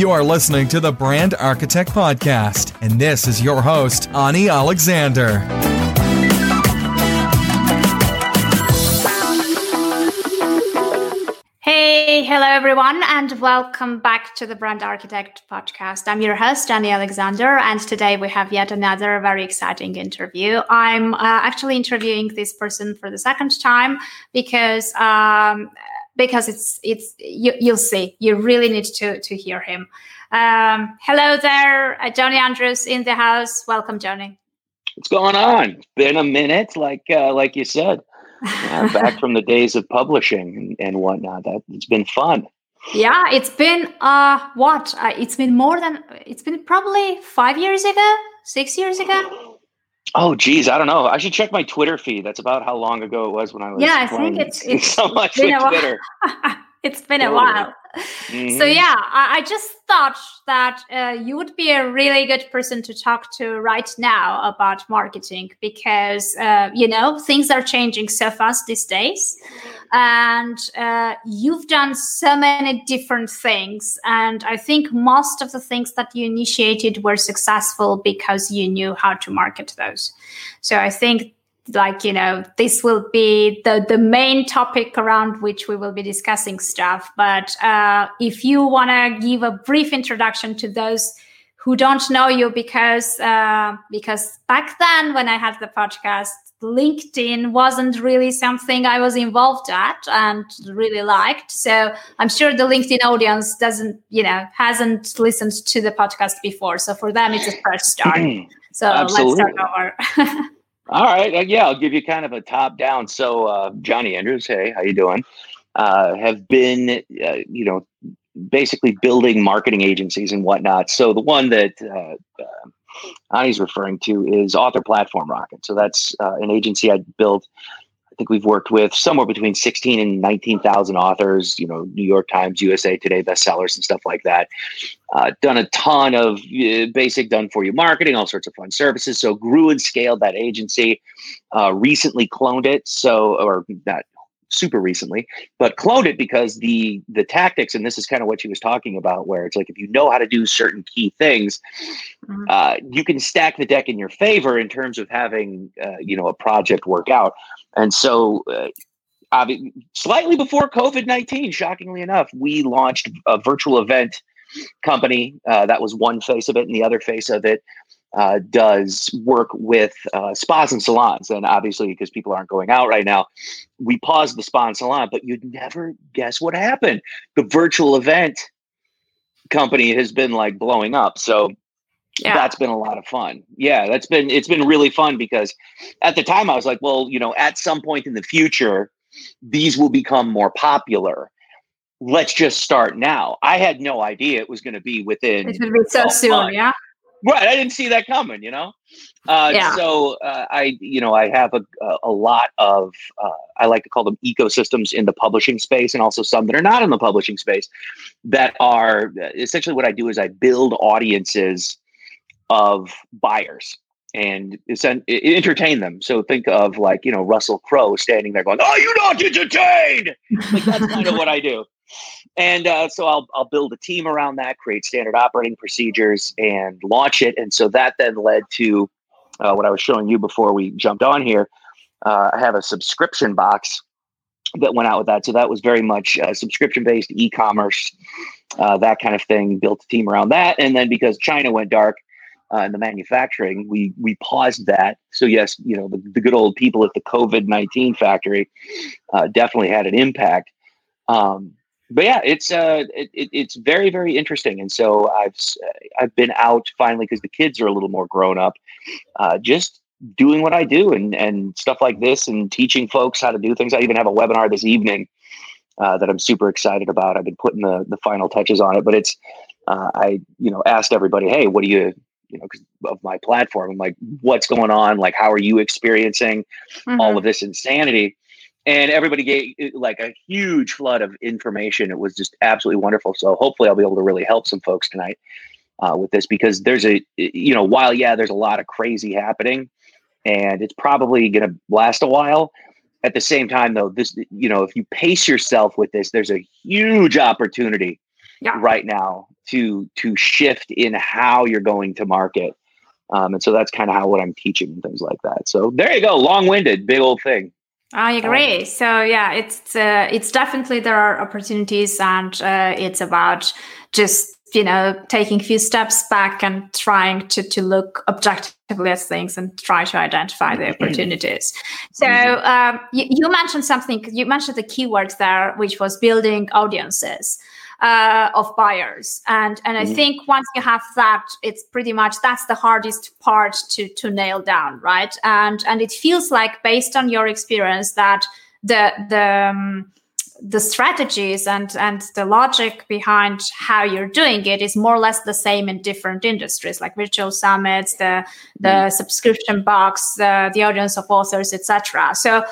You are listening to the Brand Architect Podcast, and this is your host, Ani Alexander. Hey, hello everyone, and welcome back to the Brand Architect Podcast. I'm your host, Ani Alexander, and today we have yet another very exciting interview. I'm uh, actually interviewing this person for the second time because um, because it's it's you, will see. You really need to to hear him. Um, hello there uh, johnny andrews in the house. Welcome johnny. What's going on? It's been a minute like uh, like you said. Uh, back from the days of publishing and, and whatnot. That it's been fun. Yeah it's been uh what? Uh, it's been more than it's been probably five years ago? Six years ago Oh, geez, I don't know. I should check my Twitter feed. That's about how long ago it was when I was. Yeah, I think it's, it's so much with Twitter. it's been a while. Mm-hmm. So yeah, I, I, just thought that uh, you would be a really good person to talk to right now about marketing because uh, you know things are changing so fast these days, and uh, you've done so many different things. And I think most of the things that you initiated were successful because you knew how to market those. So I think like you know this will be the the main topic around which we will be discussing stuff. But uh, if you want to give a brief introduction to those who don't know you because uh, because back then when i had the podcast linkedin wasn't really something i was involved at and really liked. So i'm sure the linkedin audience doesn't you know hasn't listened to the podcast before. So for them it's a fresh start. So Absolutely. let's start over All right. Uh, yeah, I'll give you kind of a top down. So, uh, Johnny Andrews, hey, how you doing? Uh, have been, uh, you know, basically building marketing agencies and whatnot. So the one that uh, uh, Ani's referring to is Author Platform Rocket. So that's uh, an agency I built think we've worked with somewhere between 16 and 19,000 authors, you know, New York Times, USA Today bestsellers and stuff like that. Uh, done a ton of uh, basic done for you marketing, all sorts of fun services. So grew and scaled that agency. Uh, recently cloned it. So, or not super recently, but cloned it because the the tactics, and this is kind of what she was talking about, where it's like if you know how to do certain key things, mm-hmm. uh, you can stack the deck in your favor in terms of having uh, you know a project work out. And so, uh, slightly before COVID 19, shockingly enough, we launched a virtual event company. Uh, that was one face of it, and the other face of it uh, does work with uh, spas and salons. And obviously, because people aren't going out right now, we paused the spa and salon, but you'd never guess what happened. The virtual event company has been like blowing up. So yeah. that's been a lot of fun. Yeah, that's been it's been really fun because at the time I was like, well, you know, at some point in the future, these will become more popular. Let's just start now. I had no idea it was going to be within. It would be so soon, months. yeah. Right, I didn't see that coming. You know, uh, yeah. So uh, I, you know, I have a a lot of uh, I like to call them ecosystems in the publishing space, and also some that are not in the publishing space that are essentially what I do is I build audiences of buyers and entertain them. So think of like, you know, Russell Crowe standing there going, Are you not entertained? Like that's kind of what I do. And uh, so I'll, I'll build a team around that, create standard operating procedures and launch it. And so that then led to uh, what I was showing you before we jumped on here. Uh, I have a subscription box that went out with that. So that was very much uh, subscription based e commerce, uh, that kind of thing, built a team around that. And then because China went dark, uh, in the manufacturing, we we paused that. So yes, you know the, the good old people at the COVID nineteen factory uh, definitely had an impact. Um, but yeah, it's uh, it, it's very very interesting, and so I've I've been out finally because the kids are a little more grown up, uh, just doing what I do and and stuff like this, and teaching folks how to do things. I even have a webinar this evening uh, that I'm super excited about. I've been putting the the final touches on it, but it's uh, I you know asked everybody, hey, what do you you know, because of my platform. I'm like, what's going on? Like, how are you experiencing mm-hmm. all of this insanity? And everybody gave like a huge flood of information. It was just absolutely wonderful. So hopefully, I'll be able to really help some folks tonight uh, with this because there's a, you know, while yeah, there's a lot of crazy happening, and it's probably going to last a while. At the same time, though, this, you know, if you pace yourself with this, there's a huge opportunity yeah. right now to to shift in how you're going to market. Um, and so that's kind of how what I'm teaching and things like that. So there you go, long-winded, big old thing. I agree. Um, so yeah, it's uh, it's definitely there are opportunities, and uh, it's about just you know taking a few steps back and trying to to look objectively at things and try to identify the opportunities. So um, you, you mentioned something. You mentioned the keywords there, which was building audiences uh, of buyers. And and I mm-hmm. think once you have that, it's pretty much that's the hardest part to to nail down, right? And and it feels like based on your experience that the the um, the strategies and and the logic behind how you're doing it is more or less the same in different industries like virtual summits the the mm-hmm. subscription box the, the audience of authors etc so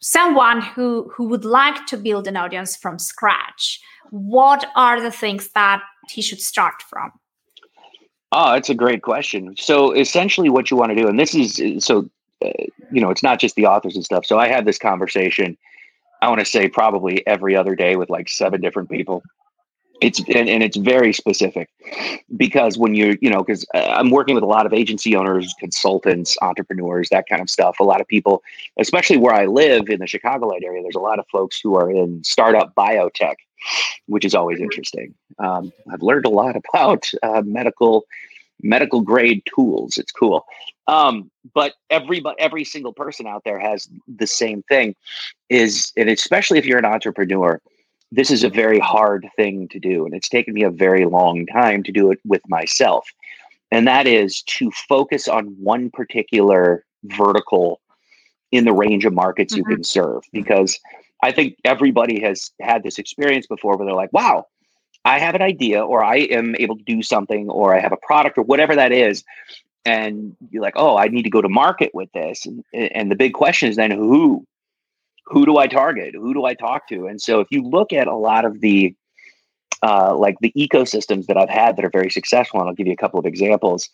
someone who who would like to build an audience from scratch what are the things that he should start from? Oh, it's a great question. So essentially, what you want to do, and this is so, uh, you know, it's not just the authors and stuff. So I have this conversation. I want to say probably every other day with like seven different people. It's and, and it's very specific because when you're, you know, because uh, I'm working with a lot of agency owners, consultants, entrepreneurs, that kind of stuff. A lot of people, especially where I live in the Chicagoland area, there's a lot of folks who are in startup biotech which is always interesting. Um, I've learned a lot about uh, medical medical grade tools. It's cool. Um, but every every single person out there has the same thing. Is and especially if you're an entrepreneur, this is a very hard thing to do, and it's taken me a very long time to do it with myself. And that is to focus on one particular vertical in the range of markets mm-hmm. you can serve because I think everybody has had this experience before where they're like, wow, I have an idea or I am able to do something or I have a product or whatever that is. And you're like, oh, I need to go to market with this. And, and the big question is then who? Who do I target? Who do I talk to? And so if you look at a lot of the uh, like the ecosystems that I've had that are very successful, and I'll give you a couple of examples.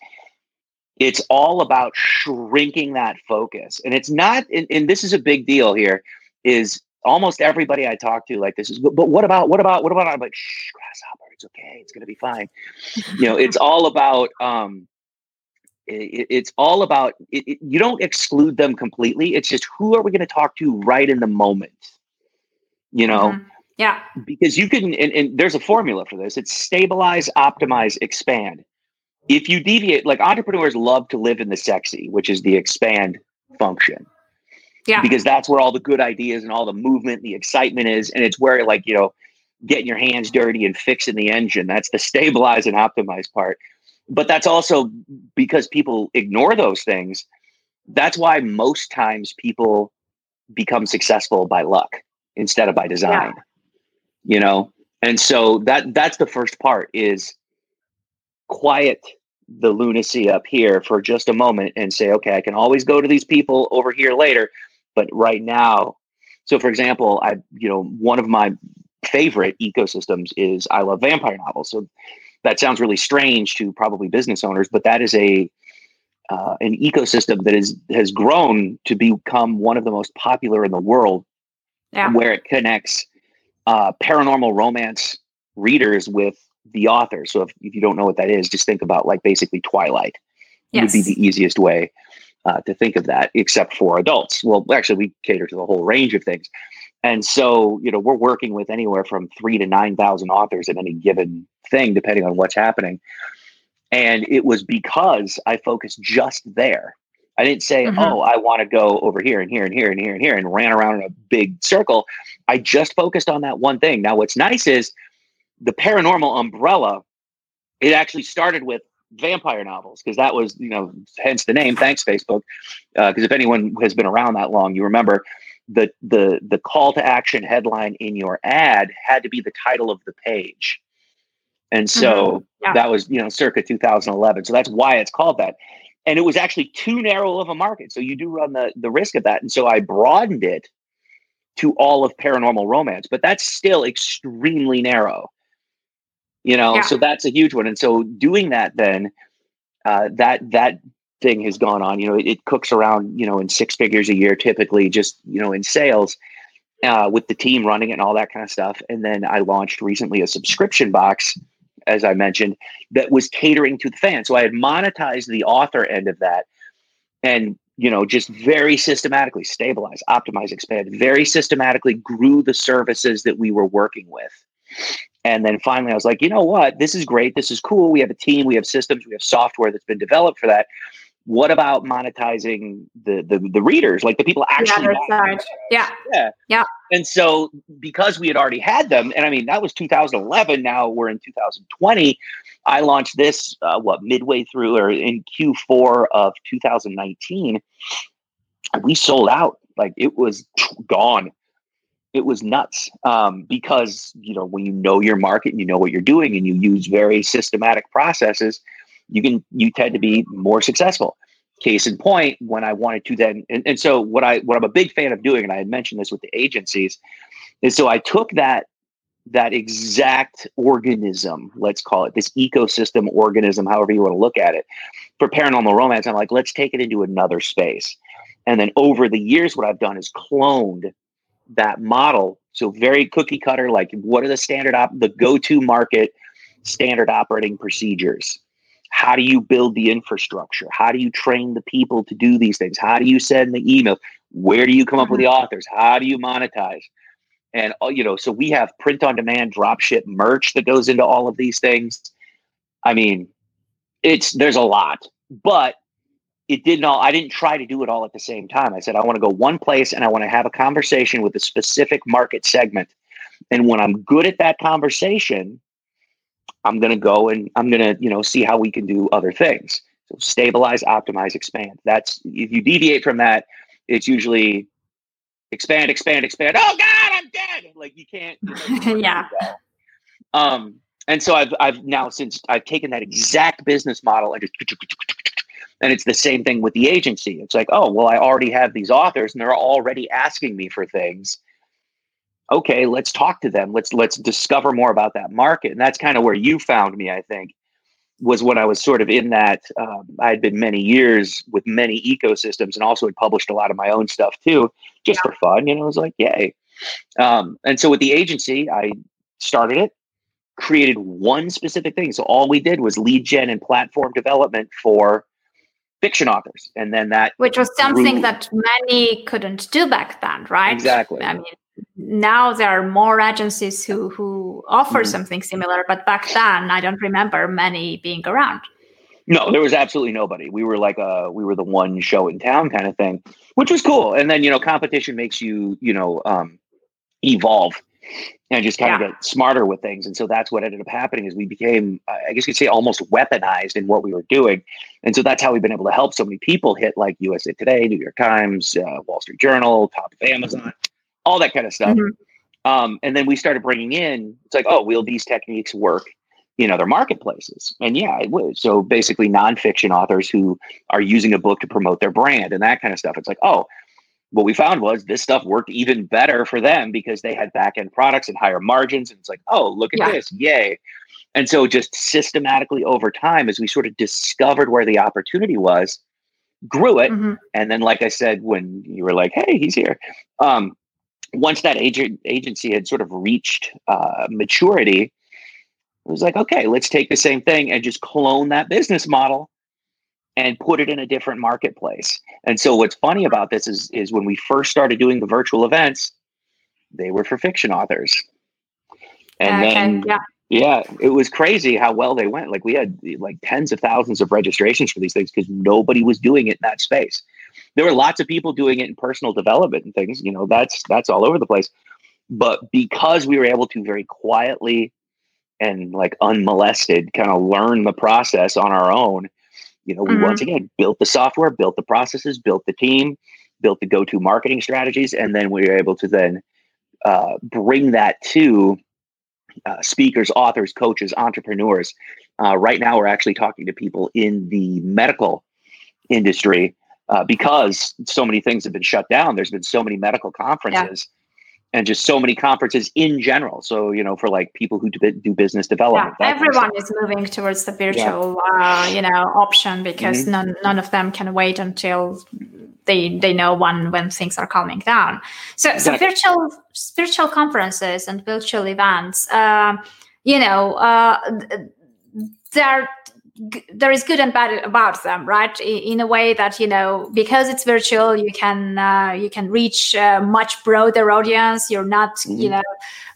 It's all about shrinking that focus. And it's not, and, and this is a big deal here, is almost everybody I talk to like this is, but, but what about, what about, what about, I'm like, shh, grasshopper, it's okay. It's to be fine. you know, it's all about, um, it, it's all about, it, it, you don't exclude them completely. It's just, who are we going to talk to right in the moment? You know? Mm-hmm. Yeah. Because you can, and, and there's a formula for this. It's stabilize, optimize, expand. If you deviate, like entrepreneurs love to live in the sexy, which is the expand function yeah. Because that's where all the good ideas and all the movement, the excitement is. And it's where, like, you know, getting your hands dirty and fixing the engine. That's the stabilize and optimize part. But that's also because people ignore those things. That's why most times people become successful by luck instead of by design. Yeah. You know? And so that that's the first part is quiet the lunacy up here for just a moment and say, okay, I can always go to these people over here later, but right now, so for example, I you know one of my favorite ecosystems is I love vampire novels. So that sounds really strange to probably business owners, but that is a uh, an ecosystem that is has grown to become one of the most popular in the world, yeah. where it connects uh, paranormal romance readers with the author. So if, if you don't know what that is, just think about like basically Twilight yes. would be the easiest way uh, to think of that, except for adults. Well, actually, we cater to the whole range of things. And so, you know, we're working with anywhere from three to 9,000 authors in any given thing, depending on what's happening. And it was because I focused just there. I didn't say, mm-hmm. oh, I want to go over here and here and here and here and here and ran around in a big circle. I just focused on that one thing. Now, what's nice is the paranormal umbrella, it actually started with vampire novels because that was you know hence the name thanks facebook because uh, if anyone has been around that long you remember the the the call to action headline in your ad had to be the title of the page. And so mm-hmm. yeah. that was you know circa 2011 so that's why it's called that. And it was actually too narrow of a market. So you do run the the risk of that. And so i broadened it to all of paranormal romance but that's still extremely narrow. You know yeah. so that's a huge one. And so doing that then uh, that that thing has gone on you know it, it, cooks around you know in six figures a year typically just you know in sales uh, with the team running it and all that kind of stuff. And then I launched recently a subscription box, as I mentioned, that was catering to the fans. So I had monetized the author end of that, and you know, just very systematically stabilize, optimize, expand, very systematically grew the services that we were working with. And then finally, I was like, you know what? This is great. This is cool. We have a team, we have systems, we have software that's been developed for that. What about monetizing the the, the readers, like the people actually? Yeah, yeah, yeah, yeah. And so, because we had already had them, and I mean that was 2011. Now we're in 2020. I launched this uh, what midway through or in Q4 of 2019. We sold out like it was gone it was nuts um, because you know when you know your market and you know what you're doing and you use very systematic processes you can you tend to be more successful case in point when i wanted to then and, and so what i what i'm a big fan of doing and i had mentioned this with the agencies is so i took that that exact organism let's call it this ecosystem organism however you want to look at it for paranormal romance i'm like let's take it into another space and then over the years what i've done is cloned that model. So very cookie cutter, like what are the standard op the go-to market standard operating procedures? How do you build the infrastructure? How do you train the people to do these things? How do you send the email? Where do you come up with the mm-hmm. authors? How do you monetize? And uh, you know, so we have print on demand, drop ship merch that goes into all of these things. I mean, it's there's a lot, but it didn't all i didn't try to do it all at the same time i said i want to go one place and i want to have a conversation with a specific market segment and when i'm good at that conversation i'm going to go and i'm going to you know see how we can do other things. So stabilize optimize expand. That's if you deviate from that it's usually expand expand expand. Oh god i'm dead! Like you can't you know, yeah. um and so i've i've now since i've taken that exact business model and just and it's the same thing with the agency. It's like, oh, well, I already have these authors and they're already asking me for things. Okay, let's talk to them. Let's let's discover more about that market. And that's kind of where you found me, I think, was when I was sort of in that. Um, I had been many years with many ecosystems and also had published a lot of my own stuff too, just yeah. for fun. You know, it was like, yay. Um, and so with the agency, I started it, created one specific thing. So all we did was lead gen and platform development for fiction authors. And then that which was something grew. that many couldn't do back then, right? Exactly. I mean, now there are more agencies who who offer mm-hmm. something similar, but back then I don't remember many being around. No, there was absolutely nobody. We were like a we were the one show in town kind of thing, which was cool. And then you know, competition makes you you know um, evolve and just kind yeah. of get smarter with things. And so that's what ended up happening is we became, I guess you'd say, almost weaponized in what we were doing. And so that's how we've been able to help so many people hit like USA Today, New York Times, uh, Wall Street Journal, top of Amazon, all that kind of stuff. Mm-hmm. Um, and then we started bringing in, it's like, oh, will these techniques work in other marketplaces? And yeah, it would. So basically, nonfiction authors who are using a book to promote their brand and that kind of stuff. It's like, oh, what we found was this stuff worked even better for them because they had back end products and higher margins. And it's like, oh, look at yeah. this, yay. And so, just systematically over time, as we sort of discovered where the opportunity was, grew it. Mm-hmm. And then, like I said, when you were like, hey, he's here, um, once that agent agency had sort of reached uh, maturity, it was like, okay, let's take the same thing and just clone that business model and put it in a different marketplace. And so what's funny about this is is when we first started doing the virtual events, they were for fiction authors. And then yeah. yeah, it was crazy how well they went. Like we had like tens of thousands of registrations for these things because nobody was doing it in that space. There were lots of people doing it in personal development and things, you know, that's that's all over the place. But because we were able to very quietly and like unmolested kind of learn the process on our own, you know, we mm-hmm. once again built the software, built the processes, built the team, built the go-to marketing strategies, and then we were able to then uh, bring that to uh, speakers, authors, coaches, entrepreneurs. Uh, right now, we're actually talking to people in the medical industry uh, because so many things have been shut down. There's been so many medical conferences. Yeah. and just so many conferences in general. So you know, for like people who do, do business development, yeah, everyone is moving towards the virtual, yeah. uh, you know, option because mm-hmm. none none of them can wait until they they know when when things are calming down. So exactly. so virtual virtual conferences and virtual events, uh, you know, uh, they're there is good and bad about them right in a way that you know because it's virtual you can uh, you can reach a much broader audience you're not mm-hmm. you know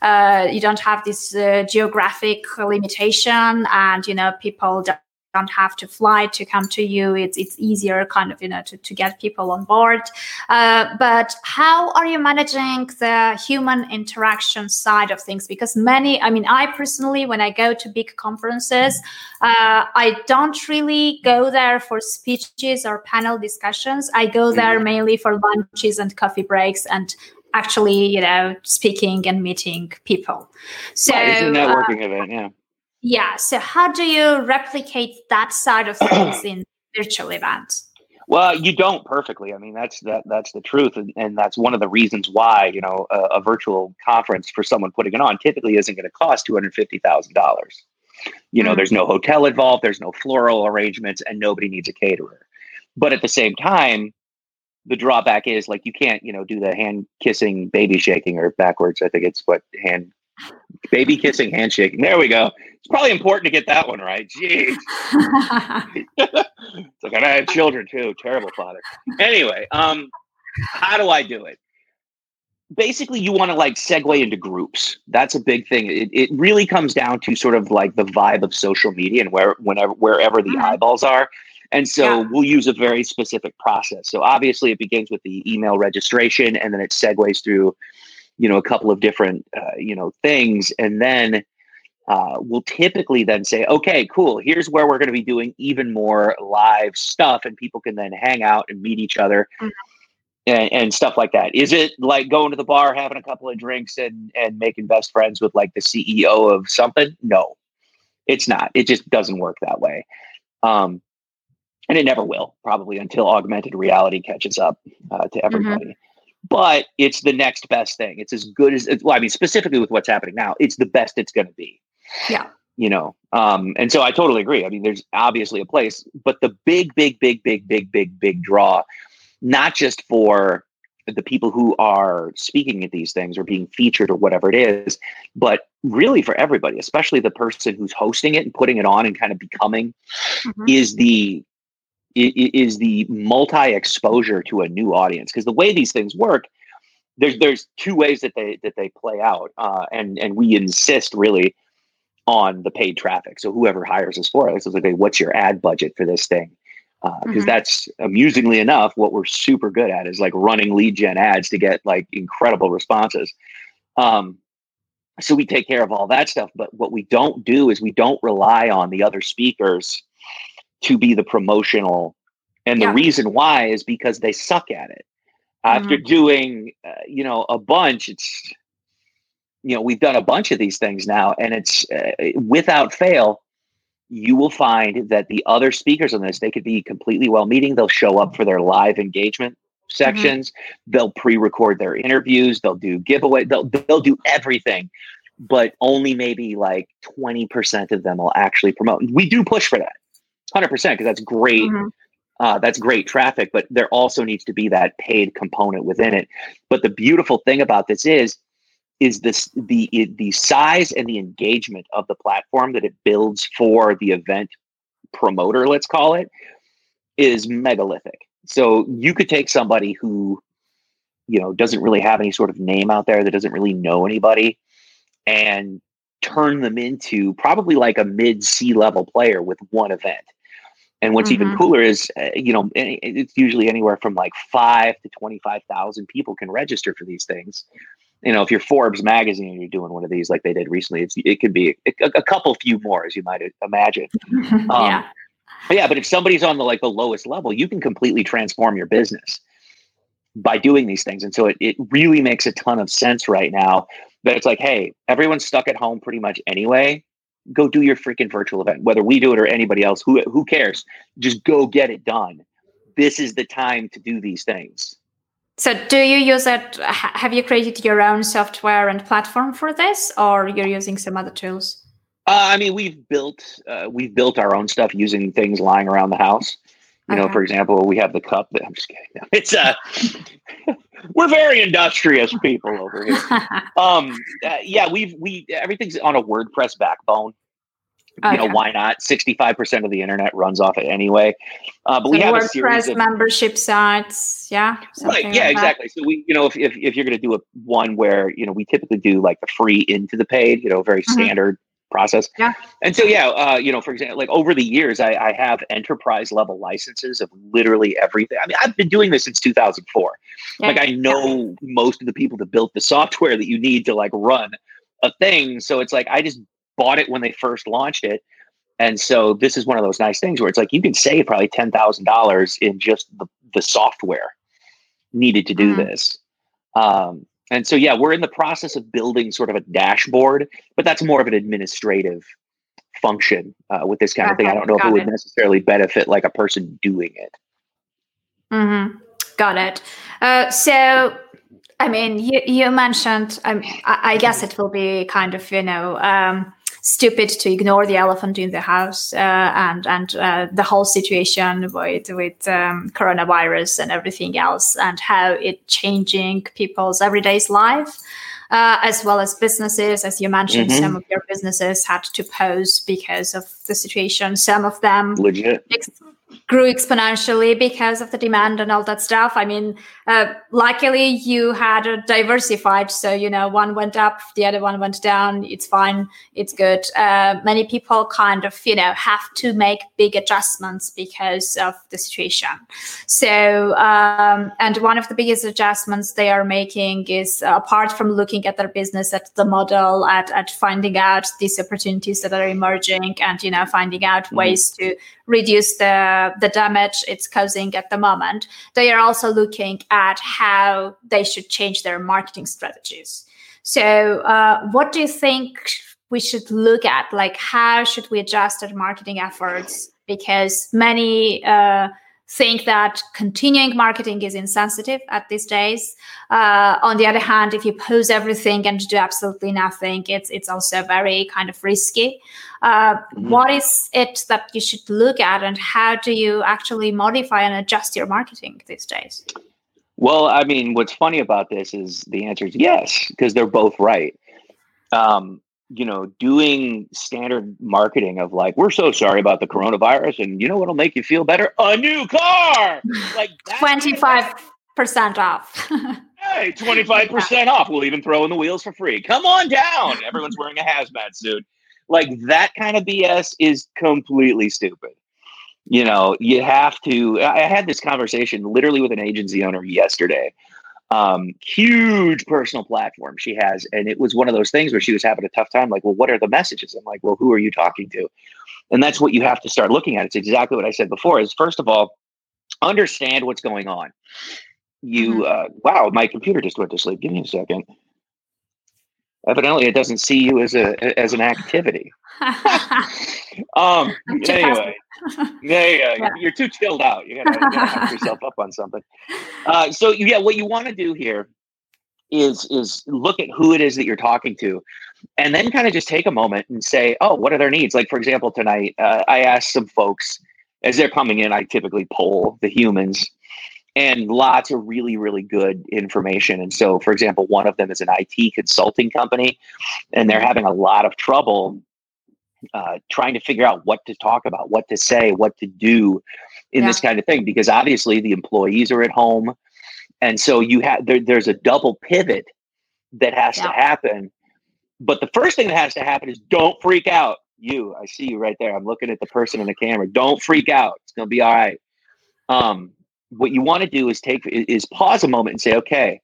uh, you don't have this uh, geographic limitation and you know people don't don't have to fly to come to you. It's it's easier, kind of, you know, to, to get people on board. Uh, but how are you managing the human interaction side of things? Because many, I mean, I personally, when I go to big conferences, uh, I don't really go there for speeches or panel discussions. I go there mm-hmm. mainly for lunches and coffee breaks and actually, you know, speaking and meeting people. So it's a networking uh, event, yeah yeah. So how do you replicate that side of things in virtual events? Well, you don't perfectly. I mean, that's that that's the truth, and, and that's one of the reasons why you know a, a virtual conference for someone putting it on typically isn't going to cost two hundred fifty thousand dollars. You know, mm-hmm. there's no hotel involved, there's no floral arrangements, and nobody needs a caterer. But at the same time, the drawback is like you can't you know do the hand kissing, baby shaking, or backwards. I think it's what hand baby kissing, handshaking. There we go. It's probably important to get that one right. Jeez. it's like I had children too. Terrible father. Anyway, um, how do I do it? Basically, you want to like segue into groups. That's a big thing. It, it really comes down to sort of like the vibe of social media and where whenever wherever the mm-hmm. eyeballs are. And so yeah. we'll use a very specific process. So obviously, it begins with the email registration, and then it segues through you know a couple of different uh, you know things. And then uh, we'll typically then say okay cool. Here's where we're going to be doing even more live stuff and people can then hang out and meet each other mm-hmm. and, and, stuff like that. Is it like going to the bar having a couple of drinks and and making best friends with like the ceo of something? No. It's not. It just doesn't work that way. Um, and it never will probably until augmented reality catches up uh, to mm-hmm. everybody. mm-hmm but it's the next best thing. It's as good as well. I mean, specifically with what's happening now, it's the best it's going to be. Yeah. You know, um, and so I totally agree. I mean, there's obviously a place, but the big, big, big, big, big, big, big draw, not just for the people who are speaking at these things or being featured or whatever it is, but really for everybody, especially the person who's hosting it and putting it on and kind of becoming, mm-hmm. is the is the multi exposure to a new audience. Because the way these things work there's there's two ways that they that they play out uh, and and we insist really on the paid traffic. So whoever hires us for it says okay what's your ad budget for this thing? Because uh, mm-hmm. that's amusingly enough what we're super good at is like running lead gen ads to get like incredible responses. Um, so we take care of all that stuff but what we don't do is we don't rely on the other speakers to be the promotional. And yeah. the reason why is because they suck at it. After mm-hmm. doing, uh, you know, a bunch, it's, you know, we've done a bunch of these things now, and it's uh, without fail, you will find that the other speakers on this, they could be completely well meeting. They'll show up for their live engagement mm-hmm. sections. Mm-hmm. They'll pre-record their interviews. They'll do giveaway. They'll they'll do everything, but only maybe like twenty percent of them will actually promote. We do push for that. Hundred percent, because that's great. Mm-hmm. Uh, that's great traffic, but there also needs to be that paid component within it. But the beautiful thing about this is, is this the the size and the engagement of the platform that it builds for the event promoter, let's call it, is megalithic. So you could take somebody who, you know, doesn't really have any sort of name out there, that doesn't really know anybody, and turn them into probably like a mid C level player with one event. And what's mm-hmm. even cooler is, uh, you know, it's usually anywhere from like five to 25,000 people can register for these things. You know, if you're Forbes magazine and you're doing one of these like they did recently, it's, it could be a, a couple few more, as you might imagine. Um, yeah. But yeah, but if somebody's on the like the lowest level, you can completely transform your business by doing these things. And so it, it really makes a ton of sense right now that it's like, hey, everyone's stuck at home pretty much anyway go do your freaking virtual event, whether we do it or anybody else. Who who cares? Just go get it done. This is the time to do these things. So, do you use it? Have you created your own software and platform for this, or you're using some other tools? Uh, I mean, we've built uh, we've built our own stuff using things lying around the house. You okay. know, for example, we have the cup that I'm just kidding. No, it's uh, we're very industrious people over here. um, uh, yeah, we've we everything's on a WordPress backbone. You know why not? Sixty-five percent of the internet runs off it anyway. Uh, but so we have WordPress a series of membership sites. Yeah. Right. Yeah. Like exactly. So we, you know, if, if, if you're going to do a one where you know we typically do like the free into the paid, you know, very mm-hmm. standard process. Yeah. And so yeah, uh, you know, for example, like over the years, I, I have enterprise level licenses of literally everything. I mean, I've been doing this since 2004. Yeah. Like I know yeah. most of the people that built the software that you need to like run a thing. So it's like I just bought it when they first launched it. And so this is one of those nice things where it's like you can save probably ten thousand dollars in just the, the software needed to do mm-hmm. this. Um, and so yeah, we're in the process of building sort of a dashboard, but that's more of an administrative function uh, with this kind okay, of thing. I don't know if it would necessarily benefit like a person doing it. Mm-hmm. Got it. Uh, so I mean, you, you mentioned, um, I, I, guess it will be kind of, you know, um, stupid to ignore the elephant in the house uh, and and uh, the whole situation with with um, coronavirus and everything else and how it changing people's everyday life. Uh, as well as businesses, as you mentioned, mm-hmm. some of your businesses had to pause because of the situation. Some of them legit ex- grew exponentially because of the demand and all that stuff. I mean, uh, luckily you had a diversified, so you know one went up, the other one went down. It's fine, it's good. Uh, many people kind of you know have to make big adjustments because of the situation. So, um, and one of the biggest adjustments they are making is uh, apart from looking at their business, at the model, at at finding out these opportunities that are emerging, and you know finding out mm-hmm. ways to reduce the, the damage it's causing at the moment. They are also looking at how they should change their marketing strategies. So, uh, what do you think we should look at? Like, how should we adjust our marketing efforts? Because many uh, think that continuing marketing is insensitive at these days. Uh, on the other hand, if you pose everything and do absolutely nothing, it's it's also very kind of risky. Uh, mm-hmm. what is it that you should look at, and how do you actually modify and adjust your marketing these days? Well, I mean, what's funny about this is the answer is yes, because they're both right. Um, you know, doing standard marketing of like, we're so sorry about the coronavirus, and you know what'll make you feel better? A new car, like twenty five percent off. hey, twenty five percent off. We'll even throw in the wheels for free. Come on down. Everyone's wearing a hazmat suit. Like that kind of BS is completely stupid. You know, you have to. I had this conversation literally with an agency owner yesterday um, huge personal platform she has. And it was one of those things where she was having a tough time. Like, well, what are the messages? I'm like, well, who are you talking to? And that's what you have to start looking at. It's exactly what I said before is first of all, understand what's going on. You, mm-hmm. uh, wow, my computer just went to sleep. Give me a second. Evidently, it doesn't see you as a as an activity. um. Anyway, yeah, yeah, yeah, you're too chilled out. You gotta, you gotta yourself up on something. Uh, so yeah, what you want to do here is is look at who it is that you're talking to, and then kind of just take a moment and say, oh, what are their needs? Like for example, tonight uh, I asked some folks as they're coming in. I typically poll the humans and lots of really really good information and so for example one of them is an it consulting company and they're having a lot of trouble uh, trying to figure out what to talk about, what to say, what to do in yeah. this kind of thing, because obviously the employees are at home, and so you have there, there's a double pivot that has yeah. to happen. But the first thing that has to happen is don't freak out. You, I see you right there. I'm looking at the person in the camera. Don't freak out. It's gonna be all right. Um, what you want to do is take is pause a moment and say, okay,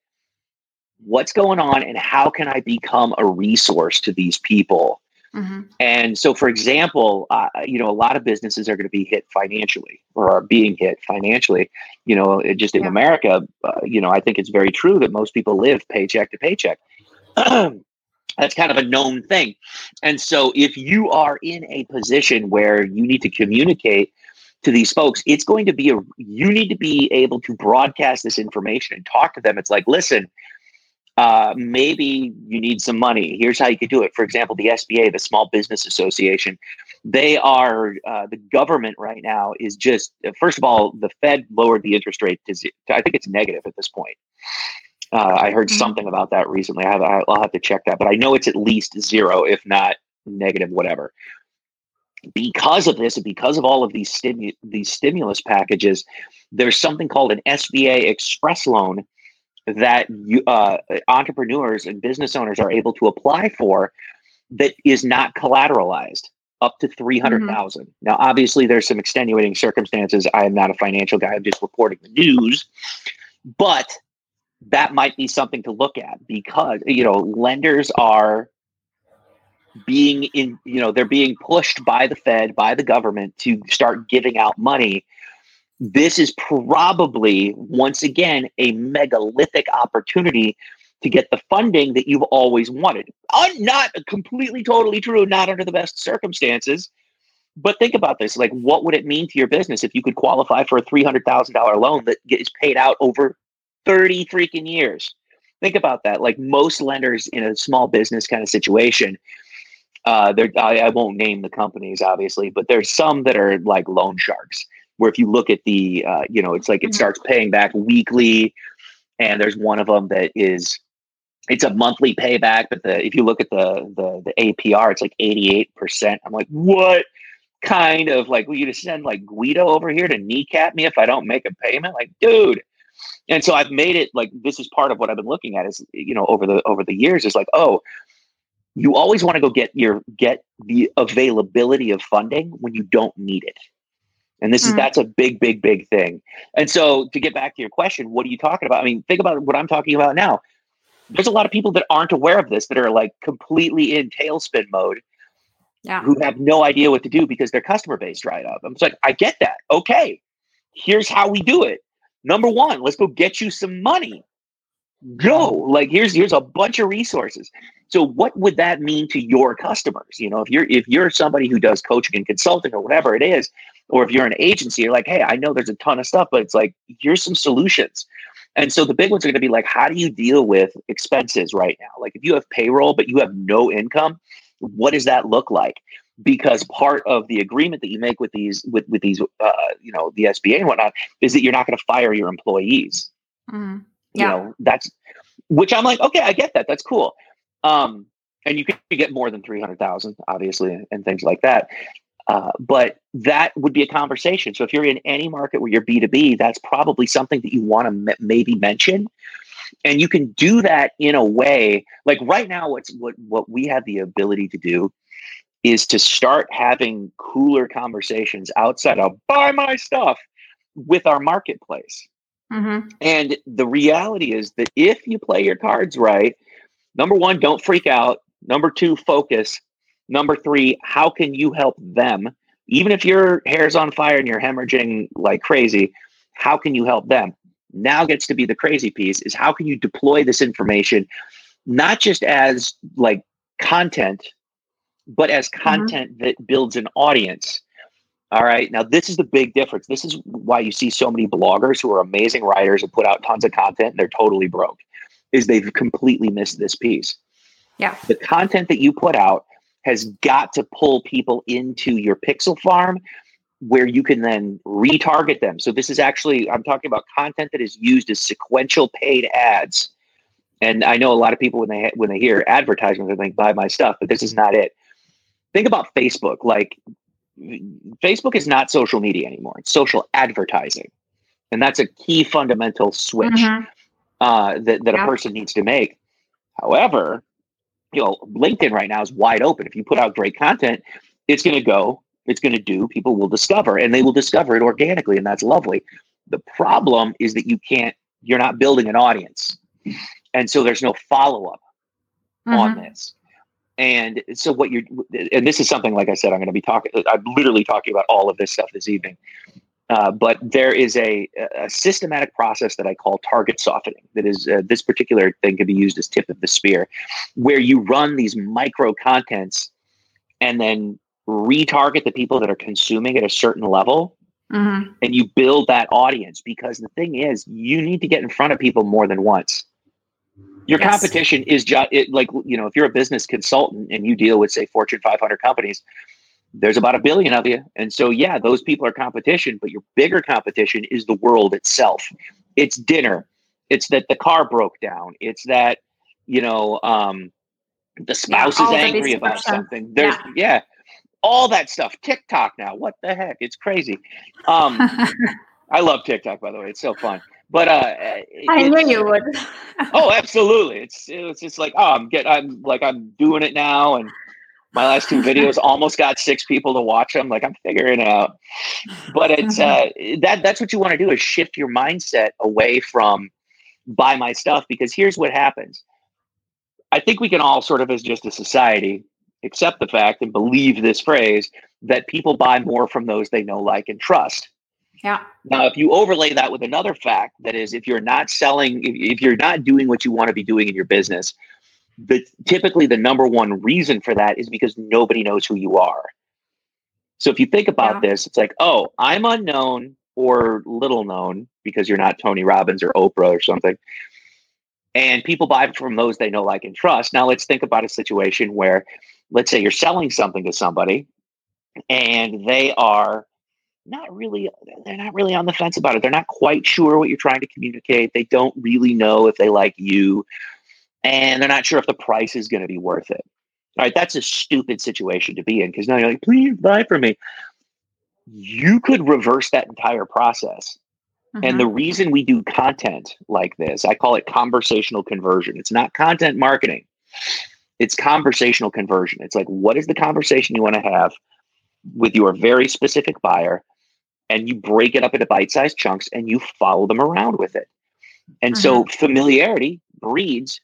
what's going on, and how can I become a resource to these people? Mm-hmm. And so, for example, uh, you know, a lot of businesses are going to be hit financially or are being hit financially. You know, just in yeah. America, uh, you know, I think it's very true that most people live paycheck to paycheck. That's kind of a known thing. And so, if you are in a position where you need to communicate to these folks, it's going to be a you need to be able to broadcast this information and talk to them. It's like, listen, uh, maybe you need some money. Here's how you could do it. For example, the SBA, the Small Business Association, they are uh, the government right now is just first of all, the Fed lowered the interest rate to, to I think it's negative at this point. Uh, I heard mm-hmm. something about that recently. I have, I'll have to check that, but I know it's at least zero, if not negative, whatever. Because of this, and because of all of these stimu- these stimulus packages, there's something called an SBA Express loan that you, uh, entrepreneurs and business owners are able to apply for that is not collateralized up to 300,000. Mm-hmm. Now obviously there's some extenuating circumstances. I am not a financial guy. I'm just reporting the news. But that might be something to look at because you know lenders are being in you know they're being pushed by the fed by the government to start giving out money this is probably once again a megalithic opportunity to get the funding that you've always wanted uh, not completely totally true not under the best circumstances but think about this like what would it mean to your business if you could qualify for a $300000 loan that gets paid out over 30 freaking years. Think about that. Like most lenders in a small business kind of situation, uh, there I, I won't name the companies obviously, but there's some that are like loan sharks. Where if you look at the, uh, you know, it's like it mm-hmm. starts paying back weekly, and there's one of them that is, it's a monthly payback. But the if you look at the the the APR, it's like 88 percent. I'm like, what? kind of like will you just send like Guido over here to kneecap me if I don't make a payment? Like, dude, and so I've made it like this is part of what I've been looking at is you know over the over the years is like oh you always want to go get your get the availability of funding when you don't need it. And this mm-hmm. is that's a big big big thing. And so to get back to your question what are you talking about? I mean think about what i'm talking about now. There's a lot of people that aren't aware of this that are like completely in tailspin mode yeah. who have no idea what to do because their customer base dried up. I'm like i get that. Okay. Here's how we do it. Number one, let's go get you some money. Go. Like here's here's a bunch of resources. So what would that mean to your customers? You know, if you're if you're somebody who does coaching and consulting or whatever it is, or if you're an agency, you're like, hey, I know there's a ton of stuff, but it's like, here's some solutions. And so the big ones are going to be like, how do you deal with expenses right now? Like if you have payroll, but you have no income, what does that look like? because part of the agreement that you make with these with with these uh, you know the SBA and whatnot is that you're not going to fire your employees. Mm-hmm. Yeah. You know that's which I'm like okay I get that that's cool. Um, and you could get more than three hundred thousand obviously and, and, things like that. Uh, but that would be a conversation. So if you're in any market where you're B2B, that's probably something that you want to m- maybe mention. And you can do that in a way like right now, what's what what we have the ability to do is to start having cooler conversations outside of buy my stuff with our marketplace. Mm-hmm. And the reality is that if you play your cards right, number one, don't freak out. Number two, focus. Number three, how can you help them? Even if your hair's on fire and you're hemorrhaging like crazy, how can you help them? Now gets to be the crazy piece is how can you deploy this information, not just as like content but as mm-hmm. content mm-hmm. that builds an audience. All right. Now, this is the big difference. This is why you see so many bloggers who are amazing writers and put out tons of content and they're totally broke, is they've completely missed this piece. Yeah. The content that you put out has got to pull people into your pixel farm where you can then retarget them. So this is actually I'm talking about content that is used as sequential paid ads. And I know a lot of people when they when they hear advertisements, they think buy my stuff, but this is not it think about Facebook. Like Facebook is not social media anymore; it's social advertising, and that's a key fundamental switch mm-hmm. uh, that that yeah. a person needs to make. However, you know, LinkedIn right now is wide open. If you put out great content, it's going to go. It's going to do. People will discover, and they will discover it organically, and that's lovely. The problem is that you can't. You're not building an audience, and so there's no follow up mm-hmm. on this. And so what you're, and this is something, like I said, I'm going to be talking, I'm literally talking about all of this stuff this evening. Uh, but there is a, a, systematic process that I call target softening. That is, uh, this particular thing can be used as tip of the spear, where you run these micro contents and then retarget the people that are consuming at a certain level mm-hmm. and you build that audience because the thing is, you need to get in front of people more than once. Your yes. competition is just it, like you know if you're a business consultant and you deal with say Fortune 500 companies, there's about a billion of you, and so yeah, those people are competition. But your bigger competition is the world itself. It's dinner. It's that the car broke down. It's that you know um, the spouse yeah, is angry about something. There's yeah. yeah. all that stuff. TikTok now. What the heck? It's crazy. Um, I love TikTok by the way. It's so fun. But uh, I knew you would. oh, absolutely. It's it's just like oh, I'm get I'm like I'm doing it now, and my last two videos almost got six people to watch them. Like I'm figuring it out. But it's uh, that that's what you want to do is shift your mindset away from buy my stuff because here's what happens. I think we can all sort of as just a society accept the fact and believe this phrase that people buy more from those they know, like, and trust. Yeah. Now, if you overlay that with another fact, that is, if you're not selling, if, if you're not doing what you want to be doing in your business, the typically the number one reason for that is because nobody knows who you are. So if you think about yeah. this, it's like, oh, I'm unknown or little known because you're not Tony Robbins or Oprah or something. And people buy from those they know, like, and trust. Now let's think about a situation where, let's say you're selling something to somebody and they are not really they're not really on the fence about it. They're not quite sure what you're trying to communicate. They don't really know if they like you and they're not sure if the price is going to be worth it. All right that's a stupid situation to be in because now you're like please buy from me. You could reverse that entire process. Mm-hmm. and the mm-hmm. reason we do content like this i call it conversational conversion. It's not content marketing. It's conversational conversion. It's like what is the conversation you want to have with your very specific buyer and you break it up into bite-sized chunks and you follow them around with it. And mm-hmm. so familiarity breeds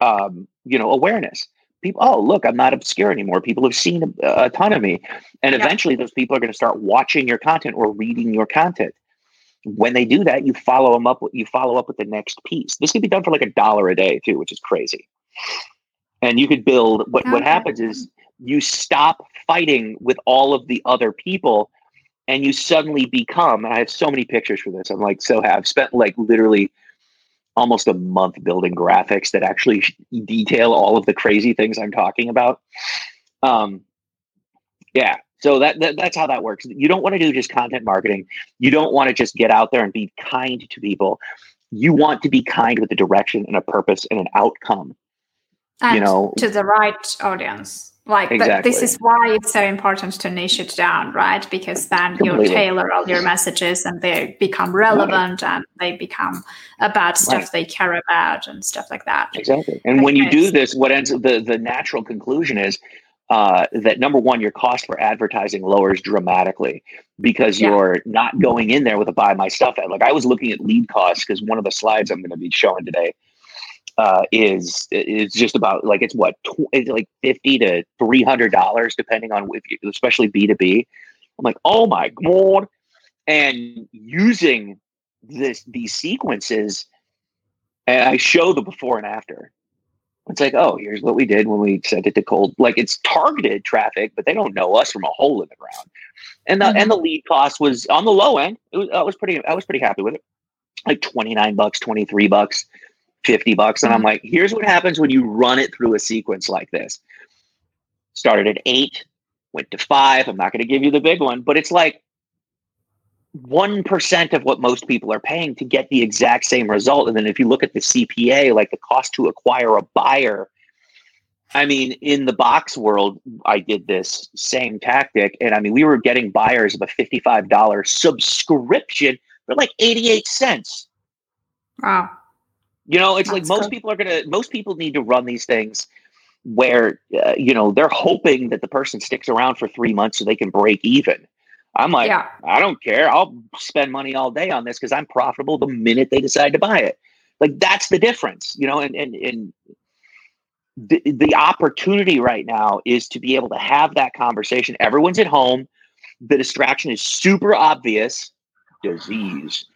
um, you know, awareness. People, oh, look, I'm not obscure anymore. People have seen a, a ton of me. And yeah. eventually those people are going to start watching your content or reading your content. When they do that, you follow them up. You follow up with the next piece. This can be done for like a dollar a day too, which is crazy. And you could build. What okay. what happens is you stop fighting with all of the other people and you suddenly become and i have so many pictures for this i'm like so i've spent like literally almost a month building graphics that actually detail all of the crazy things i'm talking about. Um yeah so that, that that's how that works. You don't want to do just content marketing. You don't want to just get out there and be kind to people. You want to be kind with a direction and a purpose and an outcome. And you know? to the right audience like exactly. this is why it's so important to niche it down right because then Completely. you tailor all your messages and they become relevant right. and they become about stuff right. they care about and stuff like that exactly and when you do this what ends the the natural conclusion is uh, that number one, your cost for advertising lowers dramatically because yeah. you're not going in there with a buy my stuff ad. Like I was looking at lead costs because one of the slides I'm going to be showing today uh, is is just about like it's what tw- it's like fifty to three hundred dollars depending on if you, especially B two B. I'm like, oh my god! And using this these sequences, and I show the before and after. It's like, oh, here's what we did when we sent it to cold. Like it's targeted traffic, but they don't know us from a hole in the ground. And the mm-hmm. and the lead cost was on the low end. It was, I was pretty I was pretty happy with it. Like 29 bucks, 23 bucks 50 bucks. And I'm mm-hmm. like, here's what happens when you run it through a sequence like this. Started at eight, went to five. I'm not going to give you the big one, but it's like 1% of what most people are paying to get the exact same result. And then if you look at the CPA, like the cost to acquire a buyer, I mean, in the box world, I did this same tactic. And I mean, we were getting buyers of a $55 subscription for like 88 cents. Wow. You know, it's That's like most people are going to, most people need to run these things where, uh, you know, they're hoping that the person sticks around for three months so they can break even. I'm like, yeah. I don't care. I'll spend money all day on this because I'm profitable the minute they decide to buy it. Like that's the difference, you know, and, and, and, the, the opportunity right now is to be able to have that conversation. Everyone's at home. The distraction is super obvious. Disease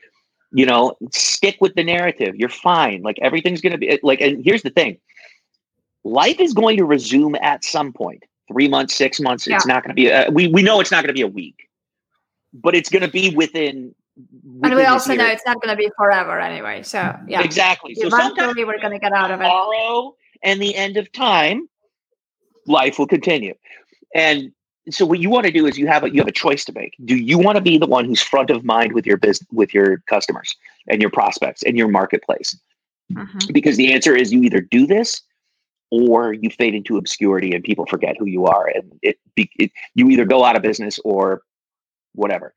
you know stick with the narrative you're fine like everything's going to be like and here's the thing life is going to resume at some point three months six months yeah. it's not going to be a, we, we know it's not going to be a week but it's going to be within. within and we also know it's not going to be forever anyway. So yeah, exactly. So eventually we're going to get out of it. Tomorrow and the end of time, life will continue. And so what you want to do is you have a you have a choice to make. Do you want to be the one who's front of mind with your business with your customers and your prospects and your marketplace? Mm-hmm. Because the answer is you either do this or you fade into obscurity and people forget who you are and it, it you either go out of business or whatever.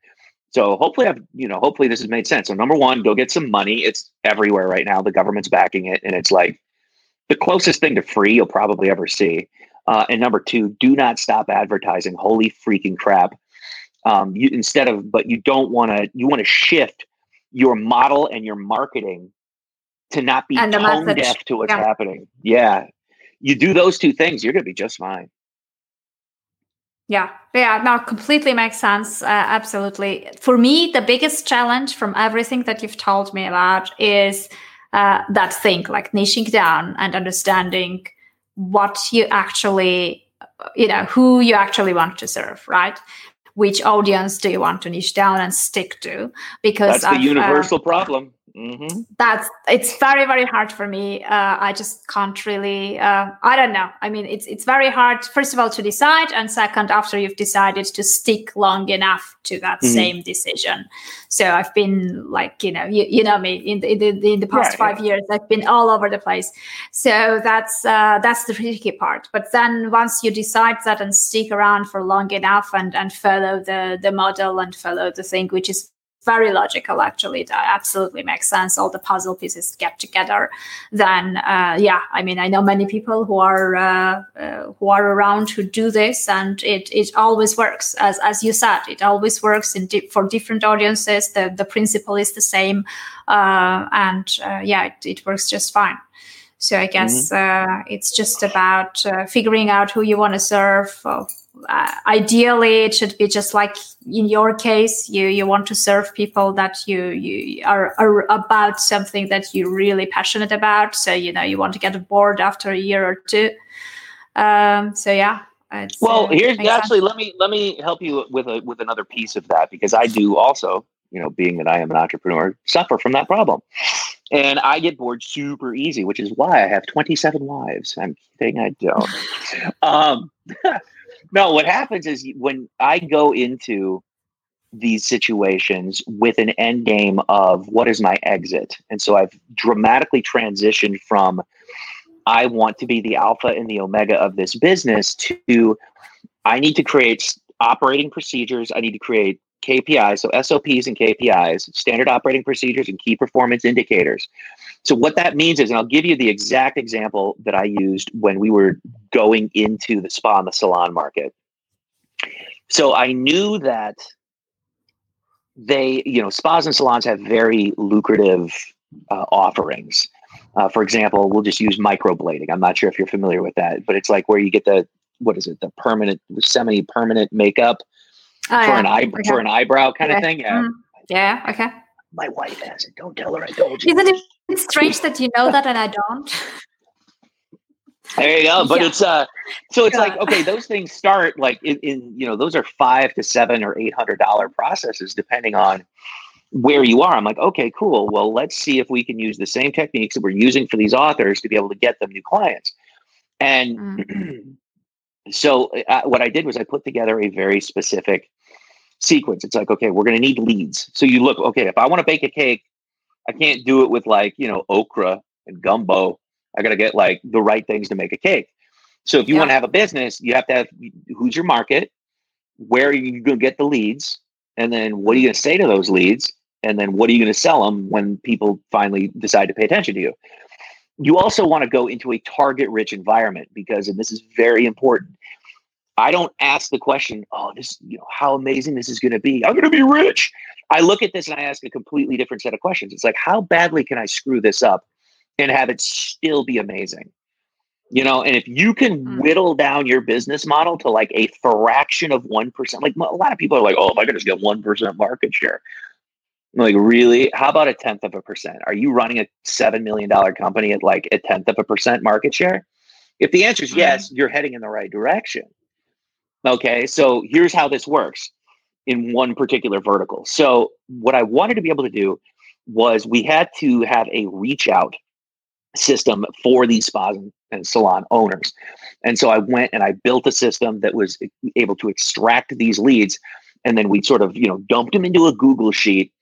So hopefully I've, you know, hopefully this has made sense. So number one, go get some money. It's everywhere right now. The government's backing it and it's like the closest thing to free you'll probably ever see. Uh, and number two, do not stop advertising. Holy freaking crap! Um, you instead of, but you don't want to. You want to shift your model and your marketing to not be tone message. deaf to what's yeah. happening. Yeah, you do those two things, you're going to be just fine. Yeah, yeah, now completely makes sense. Uh, absolutely. For me, the biggest challenge from everything that you've told me about is uh, that thing, like niching down and understanding what you actually, you know, who you actually want to serve, right? Which audience do you want to niche down and stick to? Because that's the I've, uh, universal uh, problem. Mm-hmm. That's it's very very hard for me. Uh, I just can't really. Uh, I don't know. I mean, it's it's very hard. First of all, to decide, and second, after you've decided to stick long enough to that mm-hmm. same decision. So I've been like you know you, you know me in the in the, in the past five yeah. years. I've been all over the place. So that's uh, that's the tricky part. But then once you decide that and stick around for long enough and and follow the the model and follow the thing, which is very logical actually that absolutely makes sense all the puzzle pieces get together then uh, yeah i mean i know many people who are uh, uh, who are around who do this and it it always works as as you said it always works in di- for different audiences the the principle is the same uh, and uh, yeah it, it works just fine so I guess mm-hmm. uh, it's just about uh, figuring out who you want to serve. Uh, ideally, it should be just like in your case, you you want to serve people that you you are, are about something that you're really passionate about. So you know you want to get bored after a year or two. Um, so yeah. well, here's actually sense. let me let me help you with a with another piece of that because I do also you know, being that I am an entrepreneur, suffer from that problem. And I get bored super easy, which is why I have 27 wives. I'm kidding, I don't. um, no, what happens is when I go into these situations with an end game of what is my exit. And so I've dramatically transitioned from I want to be the alpha and the omega of this business to I need to create operating procedures. I need to create KPIs, so SOPs and KPIs, standard operating procedures and key performance indicators. So what that means is, and I'll give you the exact example that I used when we were going into the spa and the salon market. So I knew that they, you know, spas and salons have very lucrative uh, offerings. Uh, for example, we'll just use microblading. I'm not sure if you're familiar with that, but it's like where you get the what is it, the permanent, semi-permanent makeup oh, for yeah. an eye okay. for an eyebrow kind okay. of thing. Yeah. Mm. Yeah. Okay. My wife has it. Don't tell her I told you. Isn't it strange that you know that and I don't? There you go. But yeah. it's uh so it's like, okay, those things start like in, in, you know, those are five to seven or eight hundred dollar processes depending on where you are. I'm like, okay, cool. Well, let's see if we can use the same techniques that we're using for these authors to be able to get them new clients. And mm. so uh, what I did was I put together a very specific sequence. It's like, okay, we're going to need leads. So you look, okay, if I want to bake a cake, I can't do it with like, you know, okra and gumbo. I got to get like the right things to make a cake. So if you yeah. want to have a business, you have to have who's your market, where are you going to get the leads, and then what are you going to say to those leads, and then what are you going to sell them when people finally decide to pay attention to you you also want to go into a target rich environment because, and this is very important. I don't ask the question, oh, this, you know, how amazing this is going to be. I'm going to be rich. I look at this and I ask a completely different set of questions. It's like, how badly can I screw this up and have it still be amazing? You know, and if you can mm. whittle down your business model to like a fraction of 1%, like a lot of people are like, oh, if I could just get 1% market share, like, really? How about a tenth of a percent? Are you running a $7 million company at like a tenth of a percent market share? If the answer is mm-hmm. yes, you're heading in the right direction. Okay, so here's how this works in one particular vertical. So what I wanted to be able to do was we had to have a reach out system for these spas and salon owners. And so I went and I built a system that was able to extract these leads and then we sort of, you know, dumped them into a Google sheet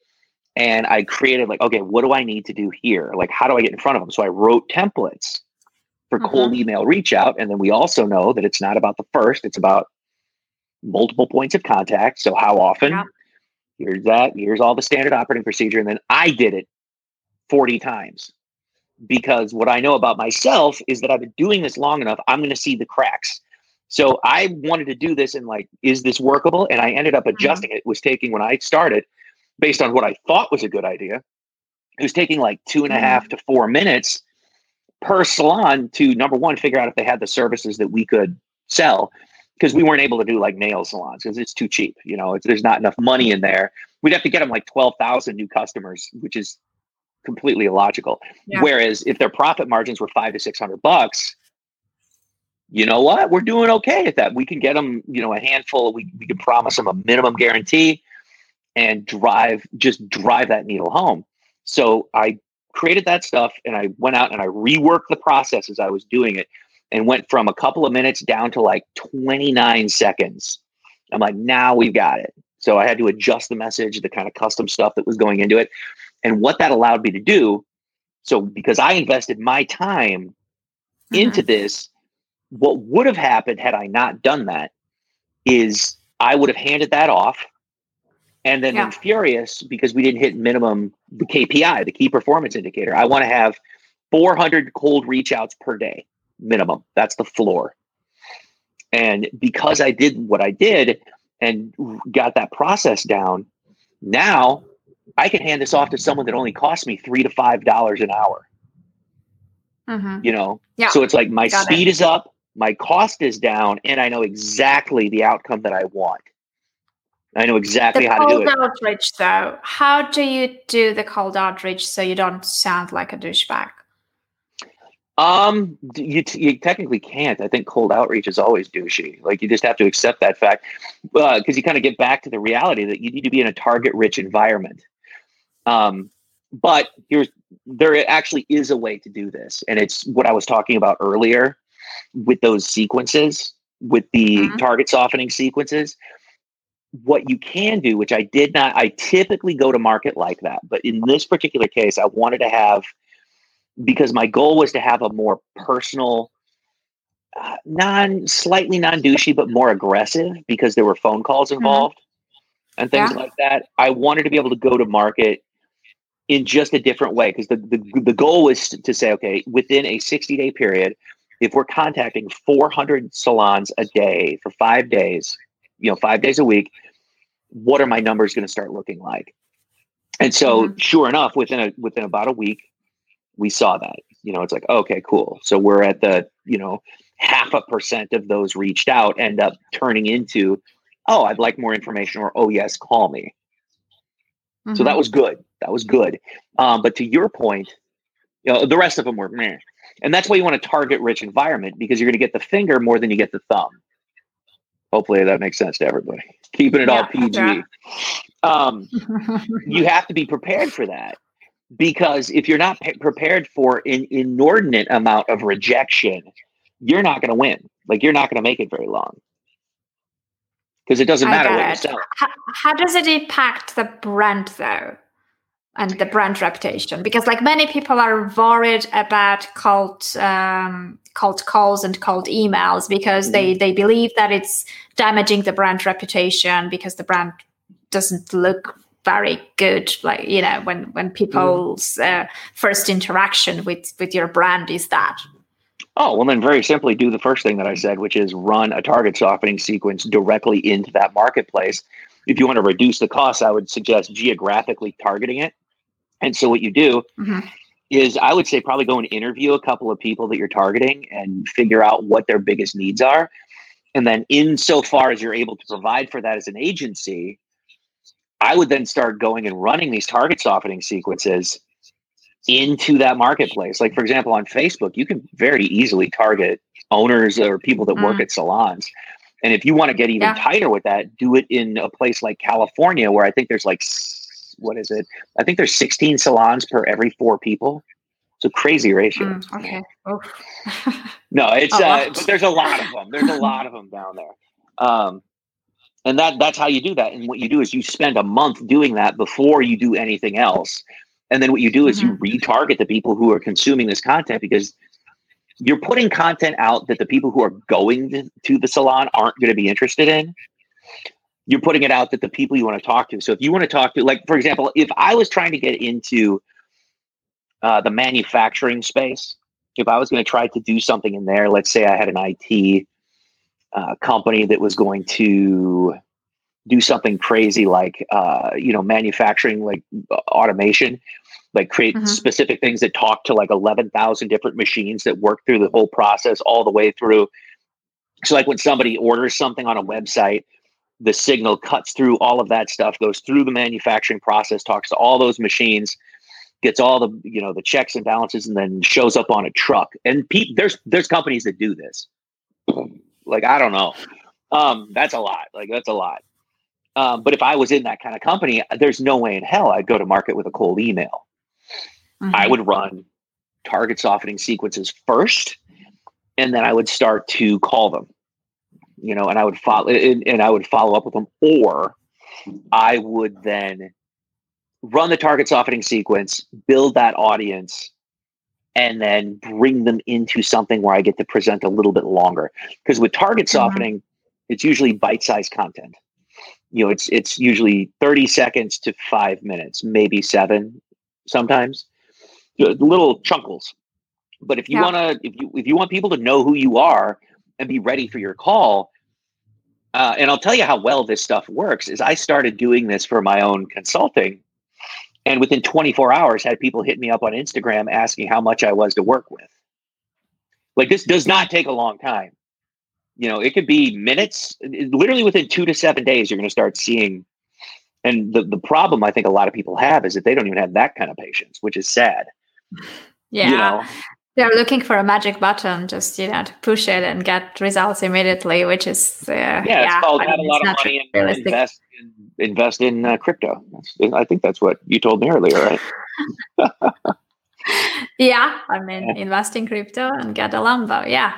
and I created like, okay, what do I need to do here? Like how do I get in front of them? So I wrote templates for mm-hmm. cold email reach out and then we also know that it's not about the first, it's about multiple points of contact. So how often? Yeah. Here's that. Here's all the standard operating procedure and then I did it 40 times because what I know about myself is that I've been doing this long enough, I'm going to see the cracks. So I wanted to do this and like, is this workable? And I ended up mm-hmm. adjusting mm-hmm. it. it. was taking when I started based on what I thought was a good idea. It was taking like two and a mm-hmm. half to four minutes per salon to number one, figure out if they had the services that we could sell because we weren't able to do like nail salons because it's too cheap. You know, there's not enough money in there. We'd have to get them like 12,000 new customers, which is completely illogical. Yeah. Whereas if their profit margins were five to six hundred bucks, you know what? We're doing okay at that. We can get them, you know, a handful. We we can promise them a minimum guarantee and drive just drive that needle home. So I created that stuff and I went out and I reworked the process as I was doing it and went from a couple of minutes down to like 29 seconds. I'm like, now we've got it. So I had to adjust the message, the kind of custom stuff that was going into it. And what that allowed me to do, so because I invested my time mm-hmm. into this, what would have happened had I not done that is I would have handed that off and then yeah. been furious because we didn't hit minimum the KPI, the key performance indicator. I want to have 400 cold reach outs per day minimum. That's the floor. And because I did what I did and got that process down, now I can hand this off to someone that only costs me three to five dollars an hour. Mm-hmm. You know, yeah. So it's like my Got speed it. is up, my cost is down, and I know exactly the outcome that I want. I know exactly the how to do it. Cold outreach, though, how do you do the cold outreach so you don't sound like a douchebag? Um, you, t- you technically can't. I think cold outreach is always douchey. Like you just have to accept that fact because uh, you kind of get back to the reality that you need to be in a target rich environment. Um, but here's there actually is a way to do this, and it's what I was talking about earlier with those sequences, with the mm-hmm. target softening sequences. What you can do, which I did not, I typically go to market like that, but in this particular case, I wanted to have because my goal was to have a more personal, uh, non slightly non douchey, but more aggressive because there were phone calls mm-hmm. involved mm-hmm. and things yeah. like that. I wanted to be able to go to market in just a different way because the, the the goal was to say, okay, within a 60 day period, if we're contacting 400 salons a day for five days, you know, five days a week, what are my numbers going to start looking like? And so, mm-hmm. sure enough, within a within about a week, we saw that. You know, it's like, okay, cool. So we're at the, you know, half a percent of those reached out end up turning into, oh, I'd like more information, or oh, yes, call me. Mm-hmm. So that mm-hmm. was good. That was good. Um, but to your point, you know, the rest of them were meh. And that's why you want a target rich environment because you're going to get the finger more than you get the thumb. Hopefully that makes sense to everybody. Keeping it yeah, all PG. Yeah. Um, you have to be prepared for that because if you're not prepared for an inordinate amount of rejection, you're not going to win. Like you're not going to make it very long because it doesn't matter what you sell. How, how does it impact the brand though? And the brand reputation because like many people are worried about cold um, cold calls and cold emails because mm-hmm. they they believe that it's damaging the brand reputation because the brand doesn't look very good like you know when when people's uh, first interaction with with your brand is that. Oh well then very simply do the first thing that i said which is run a target softening sequence directly into that marketplace. If you want to reduce the cost i would suggest geographically targeting it and so what you do mm-hmm. is i would say probably go and interview a couple of people that you're targeting and figure out what their biggest needs are and then insofar as you're able to provide for that as an agency I would then start going and running these target softening sequences into that marketplace. Like, for example, on Facebook, you can very easily target owners or people that mm. work at salons. And if you want to get even yeah. tighter with that, do it in a place like California, where I think there's like, what is it? I think there's 16 salons per every four people. It's a crazy ratio. Mm, okay. no, it's oh, uh, but there's a lot of them. There's a lot of them down there. Um, and that that's how you do that. And what you do is you spend a month doing that before you do anything else. And then what you do is mm-hmm. you retarget the people who are consuming this content because you're putting content out that the people who are going to, to the salon aren't going to be interested in. You're putting it out that the people you want to talk to. So if you want to talk to, like, for example, if I was trying to get into uh, the manufacturing space, if I was going to try to do something in there, let's say I had an IT uh, company that was going to do something crazy like uh, you know manufacturing like automation like create mm-hmm. specific things that talk to like 11,000 different machines that work through the whole process all the way through. So like when somebody orders something on a website, the signal cuts through all of that stuff, goes through the manufacturing process, talks to all those machines, gets all the you know the checks and balances, and then shows up on a truck. And pe- there's there's companies that do this. Like I don't know, um, that's a lot. Like that's a lot. Um, but if I was in that kind of company, there's no way in hell I'd go to market with a cold email. Mm-hmm. I would run target softening sequences first, and then I would start to call them. You know, and I would follow and, and I would follow up with them, or I would then run the target softening sequence, build that audience, and then bring them into something where I get to present a little bit longer. Because with target mm-hmm. softening, mm-hmm. it's usually bite-sized content. You know, it's it's usually 30 seconds to five minutes, maybe seven sometimes little chunkles. But if you yeah. want to, if you if you want people to know who you are and be ready for your call, uh, and I'll tell you how well this stuff works. Is I started doing this for my own consulting, and within 24 hours, had people hit me up on Instagram asking how much I was to work with. Like this does not take a long time. You know, it could be minutes. Literally within two to seven days, you're going to start seeing. And the the problem I think a lot of people have is that they don't even have that kind of patience, which is sad. Yeah. You know? They're looking for a magic button, just you know, to push it and get results immediately, which is uh, yeah, yeah, it's called I mean, a lot of money and invest in, invest in uh, crypto. That's, I think that's what you told me earlier, right? yeah, I mean, yeah. invest in crypto and get a Lambo. Yeah,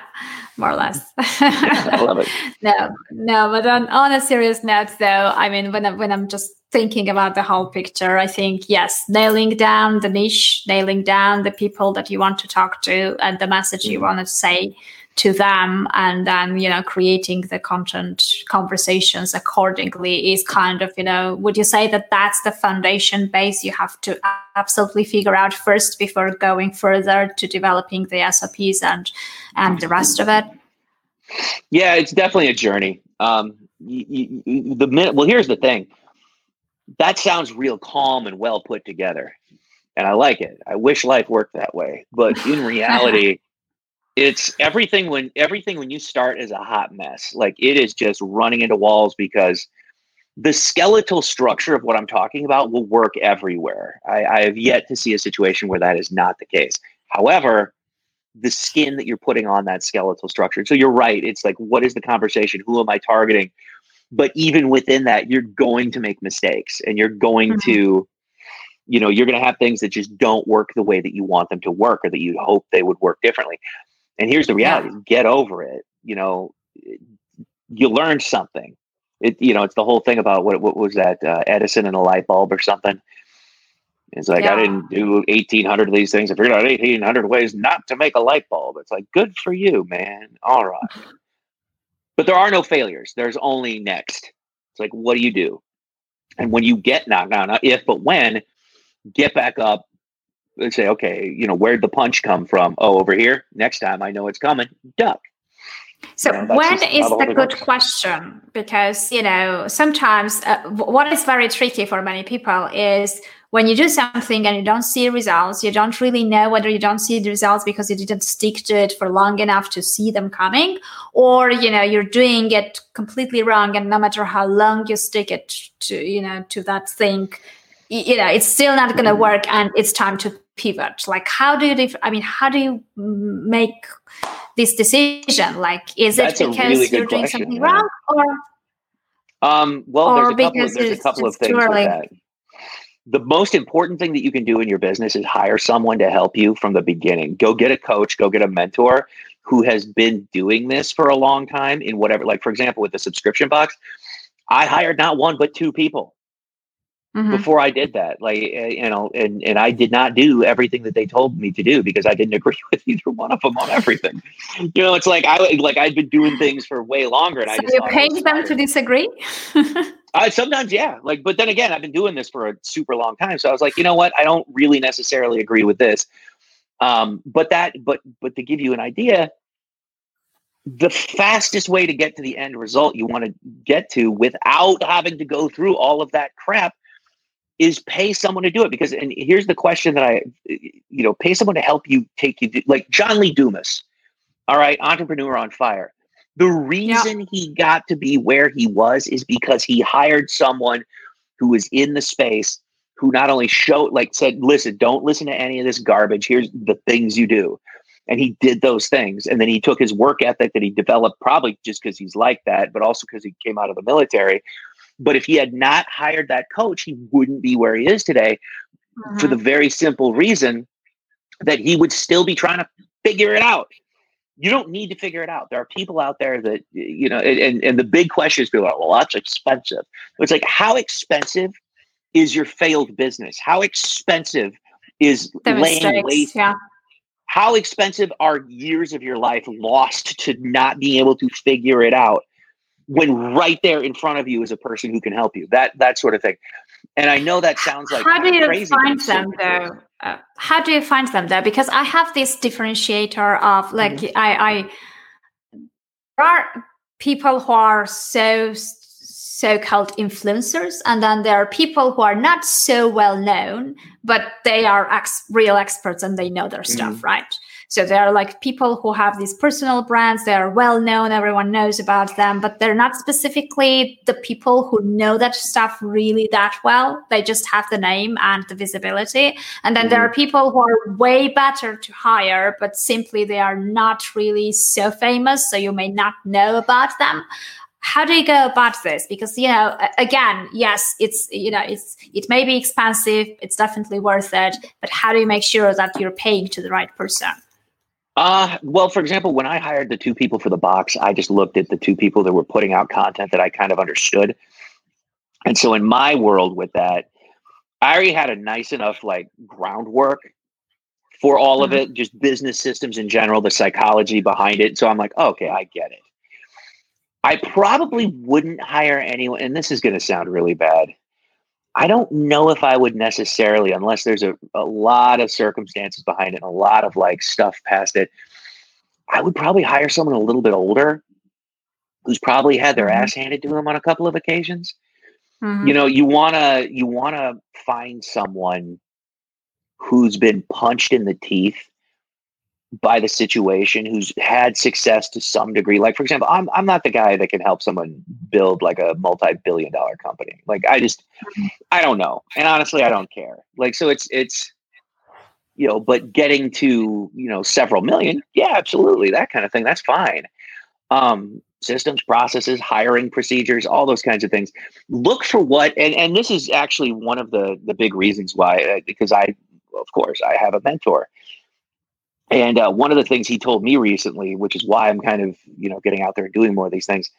more or less. yeah, I love it. no, no, but on, on a serious note, though, I mean, when I, when I'm just thinking about the whole picture, I think yes, nailing down the niche, nailing down the people that you want to talk to, and the message you mm-hmm. want to say to them and then you know creating the content conversations accordingly is kind of you know would you say that that's the foundation base you have to absolutely figure out first before going further to developing the sops and and the rest of it? Yeah it's definitely a journey. Um you, you, the minute well here's the thing that sounds real calm and well put together and i like it. I wish life worked that way but in reality it's everything when everything when you start is a hot mess. Like it is just running into walls because the skeletal structure of what i'm talking about will work everywhere. I, I have yet to see a situation where that is not the case. However the skin that you're putting on that skeletal structure so you're right it's like what is the conversation? Who am i targeting but even within that you're going to make mistakes and you're going mm-hmm. to you know you're going to have things that just don't work the way that you want them to work or that you hope they would work differently and here's the reality: yeah. get over it. You know, you learned something. It, you know, it's the whole thing about what what was that uh, Edison and a light bulb or something. It's like yeah. I didn't do eighteen hundred of these things. I figured out eighteen hundred ways not to make a light bulb. It's like good for you, man. All right, but there are no failures. There's only next. It's like what do you do? And when you get knocked down, not if but when, get back up, and say, okay, you know, where'd the punch come from? Oh, over here. Next time I know it's coming, duck. So, when is the good question? Because, you know, sometimes uh, what is very tricky for many people is when you do something and you don't see results, you don't really know whether you don't see the results because you didn't stick to it for long enough to see them coming, or, you know, you're doing it completely wrong. And no matter how long you stick it to, you know, to that thing, you know it's still not going to mm-hmm. work and it's time to pivot like how do you i mean how do you make this decision like is That's it because really you're doing question, something yeah. wrong or um well or there's a couple, there's a couple of things that the most important thing that you can do in your business is hire someone to help you from the beginning. Go get a coach go get a mentor who has been doing this for a long time in whatever like for example with the subscription box. I hired not one but two people mm-hmm. before I did that. Like, eh, you know, and, and I did not do everything that they told me to do because I didn't agree with either one of them on everything. You know, it's like I like I'd been doing things for way longer, and so I just you paid them to disagree. uh, sometimes, yeah. Like, but then again, I've been doing this for a super long time, so I was like, you know what? I don't really necessarily agree with this. Um, but that, but but to give you an idea, the fastest way to get to the end result you want to get to without having to go through all of that crap is pay someone to do it. Because and here's the question that I you know pay someone to help you take you like John Lee Dumas all right entrepreneur on fire. The reason yeah. he got to be where he was is because he hired someone who was in the space who not only showed like said listen don't listen to any of this garbage. Here's the things you do. And he did those things. And then he took his work ethic that he developed probably just because he's like that but also because he came out of the military but if he had not hired that coach, he wouldn't be where he is today mm-hmm. for the mm-hmm. very simple reason that he would still be trying to figure it out. You don't need to figure it out. There are people out there that, you know, and, and the big question is people are, well, that's expensive. It's like, how expensive is your failed business? How expensive is the laying waste? Yeah. How expensive are years of your life lost to not being able to figure it out? When right there in front of you is a person who can help you that that sort of thing. And i know that sounds like how do you find them though? uh, how do you find them though? Because i have this differentiator of like mm-hmm. i i there are people who are so so-called influencers and then there are people who are not so well known but they are ex- real experts and they know their stuff mm-hmm. right so they are like people who have these personal brands. They are well known. Everyone knows about them, but they're not specifically the people who know that stuff really that well. They just have the name and the visibility. And then mm-hmm. there are people who are way better to hire, but simply they are not really so famous. So you may not know about them how do you go about this because you know again yes it's you know it's it may be expensive it's definitely worth it but how do you make sure that you're paying to the right person uh, well, for example, when I hired the two people for the box, I just looked at the two people that were putting out content that I kind of understood. And so in my world with that, I already had a nice enough like groundwork for all mm-hmm. of it, just business systems in general, the psychology behind it. So I'm like, oh, okay, I get it. I probably wouldn't hire anyone, and this is going to sound really bad. I don't know if I would necessarily, unless there's a, a lot of circumstances behind it, and a lot of like stuff past it. I would probably hire someone a little bit older who's probably had their mm-hmm. ass handed to them on a couple of occasions. Mm-hmm. You know, you wanna you wanna find someone who's been punched in the teeth by the situation who's had success to some degree. Like for example i'm i'm not the guy that can help someone build like a multi-billion dollar company. Like i just i don't know. And honestly i don't care. Like so it's it's you know but getting to you know several million yeah absolutely that kind of thing that's fine. Um systems processes hiring procedures all those kinds of things. Look for what and and this is actually one of the the big reasons why uh, because i of course i have a mentor and uh, one of the things he told me recently, which is why I'm kind of you know getting out there and doing more of these things,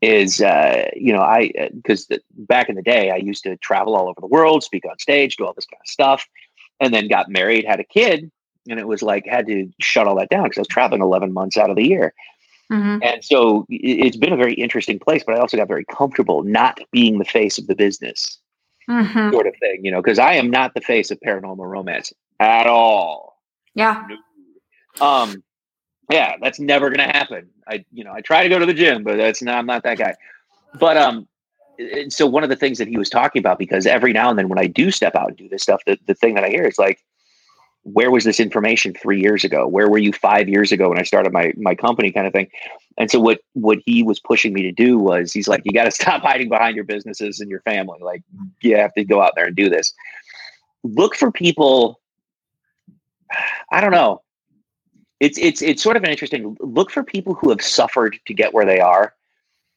is uh, you know I because uh, back in the day I used to travel all over the world, speak on stage, do all this kind of stuff, and then got married, had a kid, and it was like had to shut all that down because I was traveling 11 months out of the year. Mm-hmm. And so it's been a very interesting place, but I also got very comfortable not being the face of the business, mm-hmm. sort of thing, you know, because I am not the face of paranormal romance at all. Yeah. Um, yeah, that's never gonna happen. I, you know, I try to go to the gym, but that's not. I'm not that guy. But um, and so one of the things that he was talking about, because every now and then when I do step out and do this stuff, the, the thing that I hear is like, where was this information three years ago? Where were you five years ago when I started my my company kind of thing? And so what what he was pushing me to do was he's like, you got to stop hiding behind your businesses and your family. Like you have to go out there and do this. Look for people. I don't know. It's it's it's sort of an interesting look for people who have suffered to get where they are.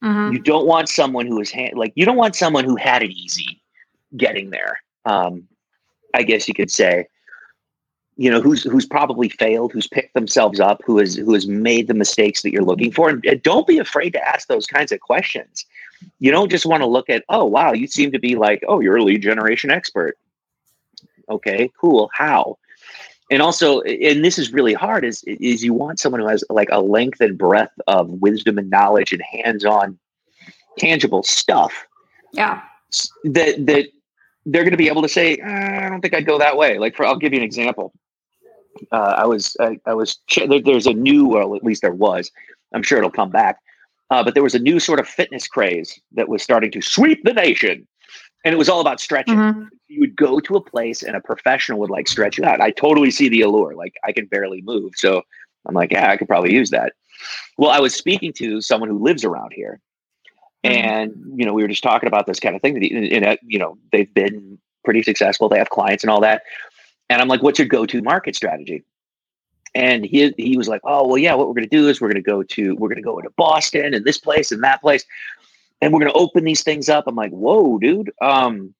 Mm-hmm. You don't want someone who is ha- like you don't want someone who had it easy getting there. Um, I guess you could say you know who's who's probably failed who's picked themselves up who has who has made the mistakes that you're looking for and don't be afraid to ask those kinds of questions you don't just want to look at oh wow you seem to be like oh you're a lead generation expert okay cool how and also and this is really hard is is you want someone who has like a length and breadth of wisdom and knowledge and hands-on tangible stuff yeah. that that they're going to be able to say, uh, I don't think I'd go that way. Like, for I'll give you an example. Uh, I was I, I was there, there's a new well at least there was I'm sure it'll come back uh, but there was a new sort of fitness craze that was starting to sweep the nation and it was all about stretching mm-hmm. you would go to a place and a professional would like stretch you out I totally see the allure like I can barely move so I'm like yeah I could probably use that well I was speaking to someone who lives around here mm-hmm. and you know we were just talking about this kind of thing and, and you know they've been pretty successful they have clients and all that and I'm like, what's your go-to market strategy? And he he was like, oh well, yeah. What we're going to do is we're going to go to we're going to go into Boston and this place and that place, and we're going to open these things up. I'm like, whoa, dude. Um,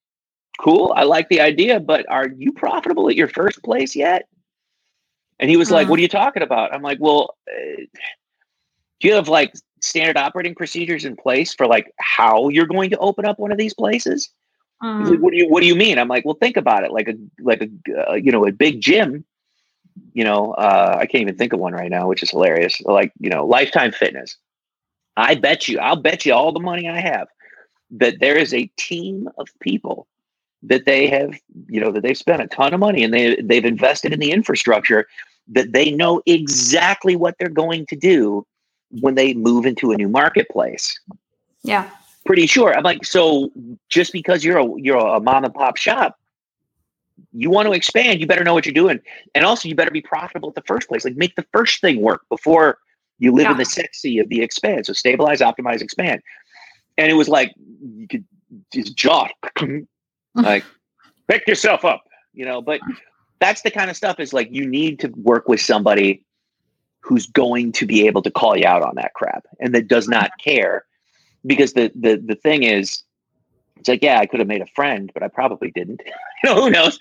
cool. I like the idea, but are you profitable at your first place yet? And he was like, "What are you talking about?" I'm like, "Well, uh, do you have like standard operating procedures in place for like how you're going to open up one of these places?" Mm. Like, what do you What do you mean? I'm like, well, think about it. Like a like a uh, you know a big gym. You know, uh, I can't even think of one right now, which is hilarious. Like you know, Lifetime Fitness. I bet you, I'll bet you all the money I have that there is a team of people that they have, you know, that they've spent a ton of money and they they've invested in the infrastructure that they know exactly what they're going to do when they move into a new marketplace. Yeah pretty sure. I'm like, so just because you're a you're a mom and pop shop, you want to expand, you better know what you're doing. And also you better be profitable at the first place. Like make the first thing work before you live yeah. in the sexy of the expand. So stabilize, optimize, expand. And it was like you could just jaw like pick yourself up, you know, but that's the kind of stuff is like you need to work with somebody who's going to be able to call you out on that crap and that does not care because the the the thing is, it's like yeah, I could have made a friend, but I probably didn't. you know, who knows?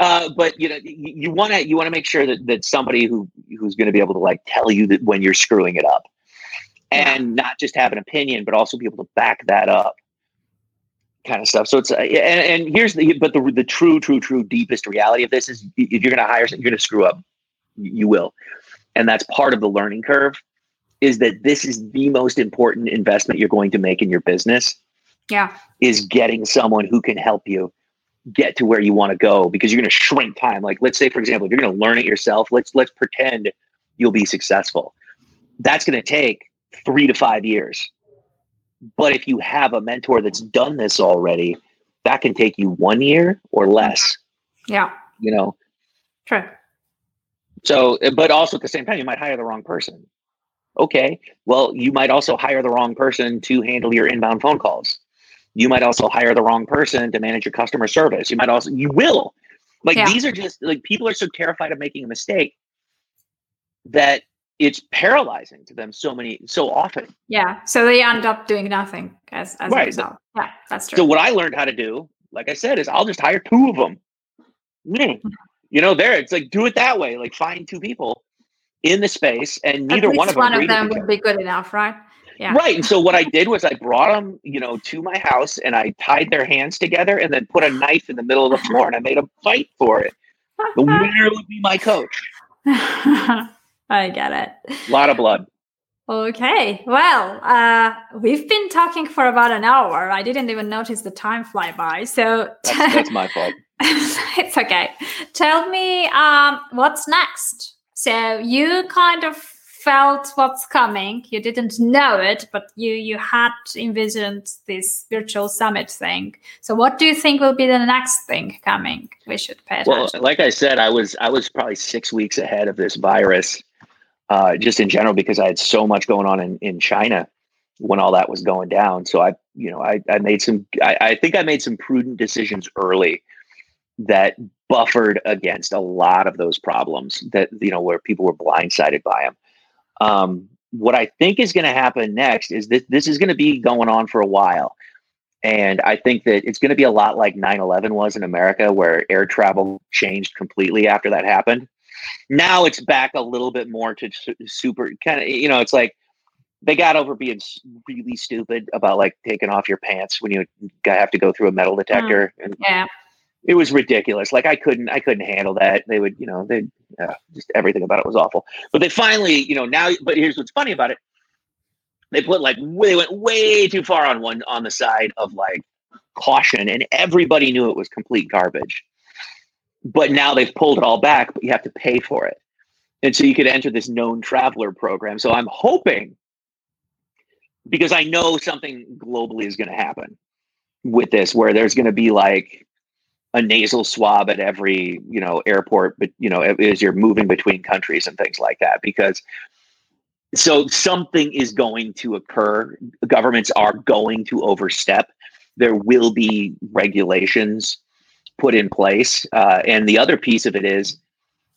Uh, but you know, you want to you want to make sure that that somebody who who's going to be able to like tell you that when you're screwing it up, and not just have an opinion, but also be able to back that up, kind of stuff. So it's uh, and, and here's the but the the true true true deepest reality of this is if you're going to hire, you're going to screw up, you will, and that's part of the learning curve is that this is the most important investment you're going to make in your business. Yeah. Is getting someone who can help you get to where you want to go because you're going to shrink time. Like let's say for example, if you're going to learn it yourself, let's let's pretend you'll be successful. That's going to take 3 to 5 years. But if you have a mentor that's done this already, that can take you 1 year or less. Yeah. You know. True. So, but also at the same time, you might hire the wrong person. Okay, well, you might also hire the wrong person to handle your inbound phone calls. You might also hire the wrong person to manage your customer service. You might also, you will. Like yeah. these are just like people are so terrified of making a mistake that it's paralyzing to them so many so often. Yeah. So they end up doing nothing as, as right. a result. Yeah, that's true. So what I learned how to do, like I said, is I'll just hire two of them. Mm. You know, there it's like do it that way. Like find two people in the space, and neither one of them. One of them would be good enough, right? Yeah. Right. And so what I did was I brought them, you know, to my house and I tied their hands together and then put a knife in the middle of the floor and I made them fight for it. The winner would be my coach. I get it. A lot of blood. Okay. Well, uh, we've been talking for about an hour. I didn't even notice the time fly by. So that's, that's my fault. it's okay. Tell me um, what's next. So you kind of felt what's coming. You didn't know it, but you you had envisioned this virtual summit thing. So, what do you think will be the next thing coming? We should pay attention. Well, like I said, I was I was probably six weeks ahead of this virus, uh, just in general because I had so much going on in in China when all that was going down. So I, you know, I I made some. I, I think I made some prudent decisions early that buffered against a lot of those problems that you know where people were blindsided by them. Um, what I think is going to happen next is that this is going to be going on for a while. And I think that it's going to be a lot like 9 11 was in America, where air travel changed completely after that happened. Now it's back a little bit more to super kind of, you know, it's like they got over being really stupid about like taking off your pants when you have to go through a metal detector. Mm, and yeah it was ridiculous. Like I couldn't, I couldn't handle that. They would, you know, they uh, just everything about it was awful. But they finally, you know, now. But here's what's funny about it: they put like they went way too far on one on the side of like caution, and everybody knew it was complete garbage. But now they've pulled it all back, but you have to pay for it, and so you could enter this known traveler program. So I'm hoping because I know something globally is going to happen with this, where there's going to be like a nasal swab at every you know airport but you know as you're moving between countries and things like that because so something is going to occur. Governments are going to overstep. There will be regulations put in place uh, and the other piece of it is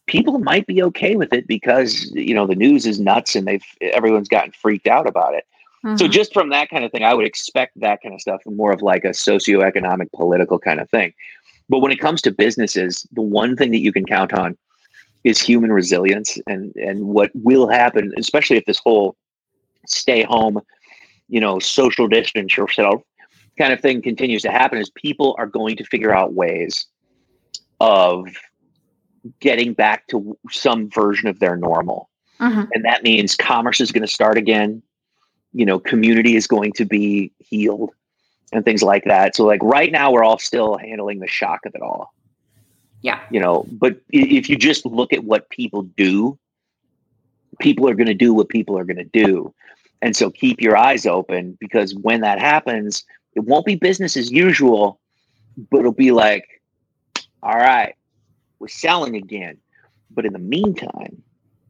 people might be okay with it because you know the news is nuts and they've everyone's gotten freaked out about it. Mm-hmm. so just from that kind of thing i would expect that kind of stuff more of like a socioeconomic political kind of thing but when it comes to businesses, the one thing that you can count on is human resilience and and what will happen, especially if this whole stay home, you know, social distance yourself kind of thing continues to happen is people are going to figure out ways of getting back to some version of their normal. Uh-huh. And that means commerce is going to start again. You know, community is going to be healed and things like that. So like right now we're all still handling the shock of it all. Yeah. You know, but if you just look at what people do, people are going to do what people are going to do. And so keep your eyes open because when that happens, it won't be business as usual, but it'll be like, all right, we're selling again. But in the meantime,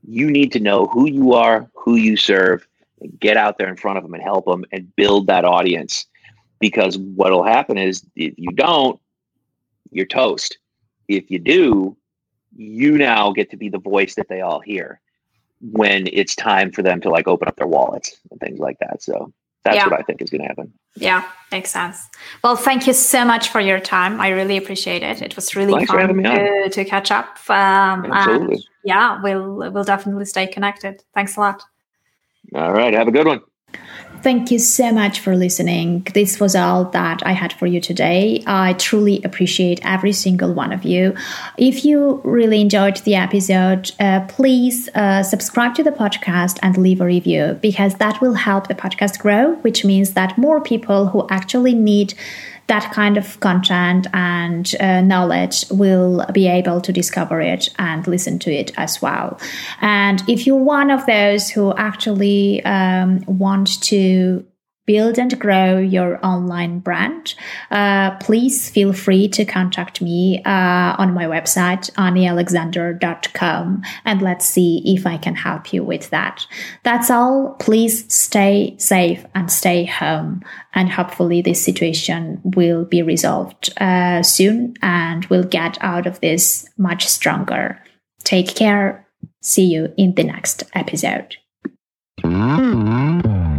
you need to know who you are, who you serve, and get out there in front of them and help them and build that audience because what'll happen is if you don't, you're toast. If you do, you now get to be the voice that they all hear when it's time for them to like open up their wallets and things like that. So that's yeah. what I think is going to happen. Yeah, makes sense. Well, thank you so much for your time. I really appreciate it. It was really Thanks fun to, to, catch up. Um, Absolutely. yeah, we'll we'll definitely stay connected. Thanks a lot. All right. Have a good one. Thank you so much for listening. This was all that I had for you today. I truly appreciate every single one of you. If you really enjoyed the episode, uh, please uh, subscribe to the podcast and leave a review because that will help the podcast grow, which means that more people who actually need that kind of content and uh, knowledge will be able to discover it and listen to it as well. And if you're one of those who actually um, want to build and grow your online brand, uh, please feel free to contact me uh, on my website, anialexander.com, and let's see if I can help you with that. That's all. Please stay safe and stay home. And hopefully, this situation will be resolved uh, soon and we'll get out of this much stronger. Take care. See you in the next episode. Mm-hmm.